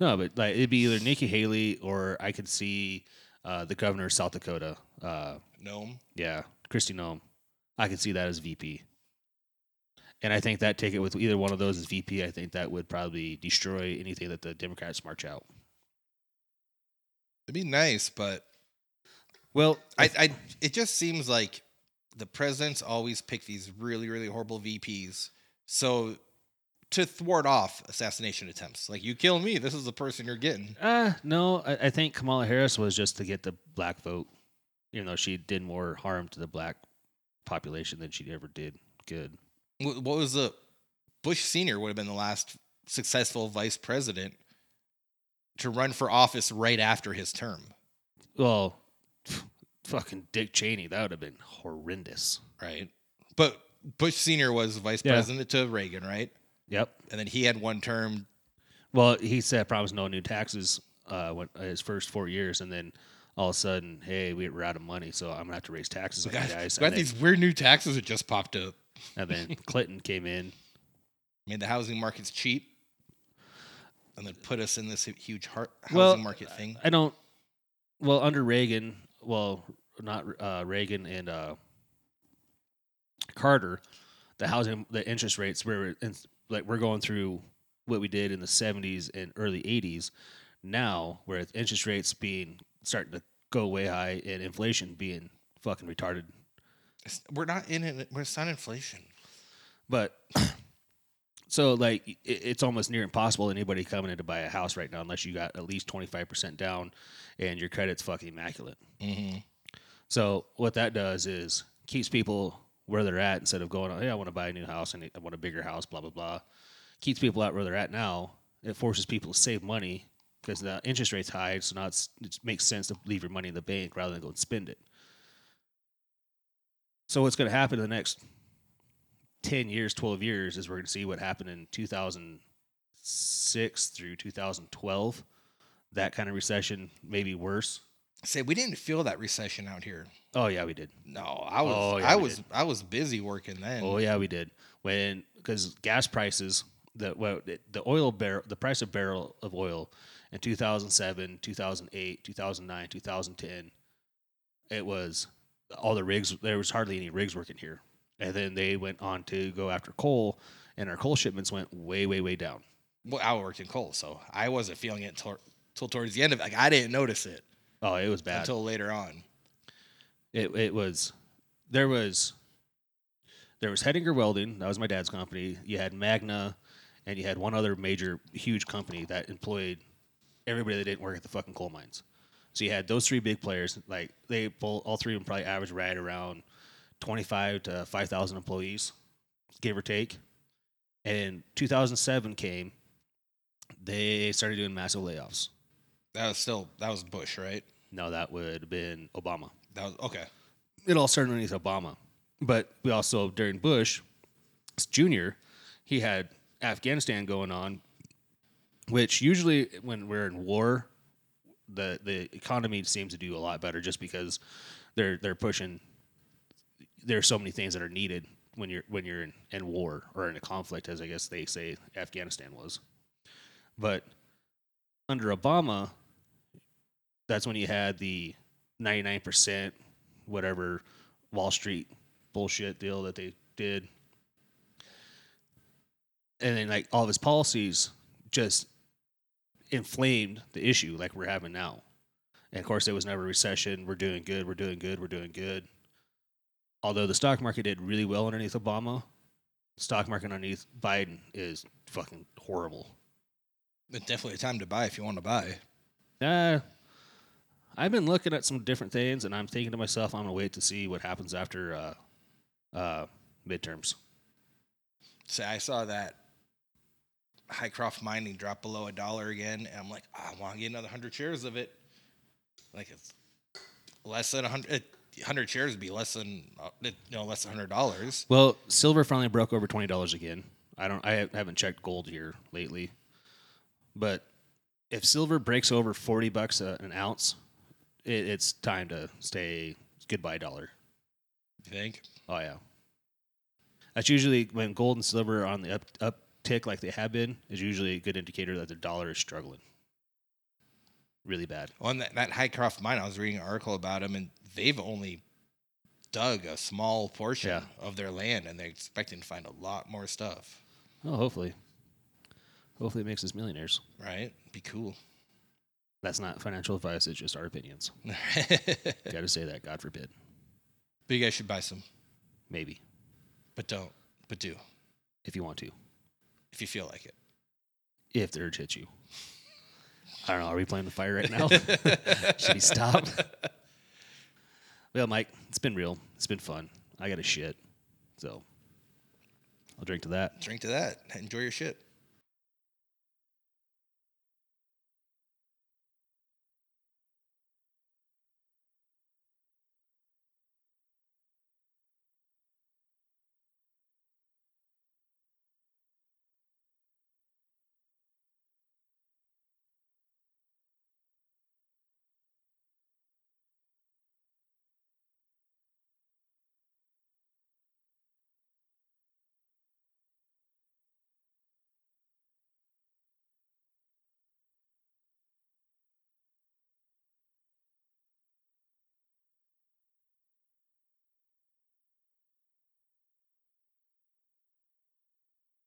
No, but like it'd be either Nikki Haley or I could see uh, the governor of South Dakota. Uh, Noem. Yeah, Kristi Noem. I could see that as VP. And I think that ticket with either one of those as VP, I think that would probably destroy anything that the Democrats march out. It'd be nice, but Well, I, I it just seems like the presidents always pick these really, really horrible VPs. So to thwart off assassination attempts, like you kill me, this is the person you're getting. uh, no, I, I think Kamala Harris was just to get the black vote, even though she did more harm to the black population than she ever did good. Wh- What was the Bush Senior would have been the last successful vice president to run for office right after his term, Well, fucking Dick Cheney, that would have been horrendous. right? But Bush Senior was vice Yeah. president to Reagan, right? Yep. And then he had one term. Well, he said promised no new taxes uh, when, uh, his first four years, and then all of a sudden, hey, we- we're out of money, so I'm gonna have to raise taxes We got, guys. *laughs* we got And then, these weird new taxes that just popped up. and then *laughs* Clinton came in. made the housing markets cheap, and then put us in this huge har- housing Well, market thing. I don't. Well, under Reagan, well, not uh, Reagan and uh, Carter, the housing, the interest rates were in, like we're going through what we did in the 70s and early 80s. Now, where interest rates being starting to go way high and inflation being fucking retarded. It's- We're not in it. We're not inflation. But so like it, it's almost near impossible anybody coming in to buy a house right now unless you got at least 25% down and your credit's fucking immaculate. Mm-hmm. So what that does is keeps people where they're at instead of going, hey, I want to buy a new house and I want a bigger house, blah blah blah. Keeps people out where they're at now. It forces people to save money because the interest rate's high, so now it's, it makes sense to leave your money in the bank rather than go and spend it. So what's going to happen in the next ten years, twelve years is we're going to see what happened in two thousand six through two thousand twelve. That kind of recession, maybe worse. Say we didn't feel that recession out here. Oh yeah, we did. No, I was. Oh, yeah, I was. did. I was busy working then. Oh yeah, we did. When because gas prices, the well, the- the oil barrel, the price of barrel of oil in 2007, 2008, 2009, 2010, it was all the rigs. There was hardly any rigs working here, and then they went on to go after coal, and our coal shipments went way, way, way down. Well, I worked in coal, so I wasn't feeling it till, till towards the end of it. Like I didn't notice it Oh, it was bad. until later on. It it was there was there was Hedinger Welding, that was my dad's company. You had Magna and you had one other major huge company that employed everybody that didn't work at the fucking coal mines. So you had those three big players, like they both all three of them probably average right around twenty five to five thousand employees, give or take. And 2007 came, they started doing massive layoffs. That was still that was Bush, right? No, that would have been Obama. That was okay. It all started underneath Obama. But we also, during Bush Jr., he had Afghanistan going on, which usually when we're in war, the, the economy seems to do a lot better just because they're they're pushing there are so many things that are needed when you're when you're in, in war or in a conflict, as I guess they say Afghanistan was. But under Obama, that's when you had the 99% whatever Wall Street bullshit deal that they did. And then like all of his policies just inflamed the issue like we're having now. And of course there was never a recession. We're doing good, we're doing good, we're doing good. Although the stock market did really well underneath Obama, stock market underneath Biden is fucking horrible. It's definitely a time to buy if you want to buy. Uh, I've been looking at some different things, and I'm thinking to myself, I'm gonna wait to see what happens after uh, uh, midterms. Say I saw that Hycroft Mining drop below a dollar again, and I'm like, "Ah, I want to get another hundred shares of it. Like it's less than a hundred. Hundred shares would be less than uh, you know less than hundred dollars. Well, silver finally broke over twenty dollars again. I don't. I haven't checked gold here lately, but if silver breaks over forty bucks a, an ounce, it, it's time to stay goodbye dollar. You think? Oh yeah. That's usually when gold and silver are on the up uptick like they have been is usually a good indicator that the dollar is struggling. Really bad. On that, that Hycroft mine, I was reading an article about them, and they've only dug a small portion Yeah. of their land, and they're expecting to find a lot more stuff. Oh, hopefully. Hopefully it makes us millionaires. Right? Be cool. That's not financial advice, it's just our opinions. *laughs* Gotta say that, God forbid. But you guys should buy some, Maybe. but don't. But do If you want to. if you feel like it. If the urge hits you. I don't know, are we playing the fire right now? *laughs* Should we stop? Well, Mike, it's been real. It's been fun. I got a shit. So I'll drink to that. Drink to that. Enjoy your shit.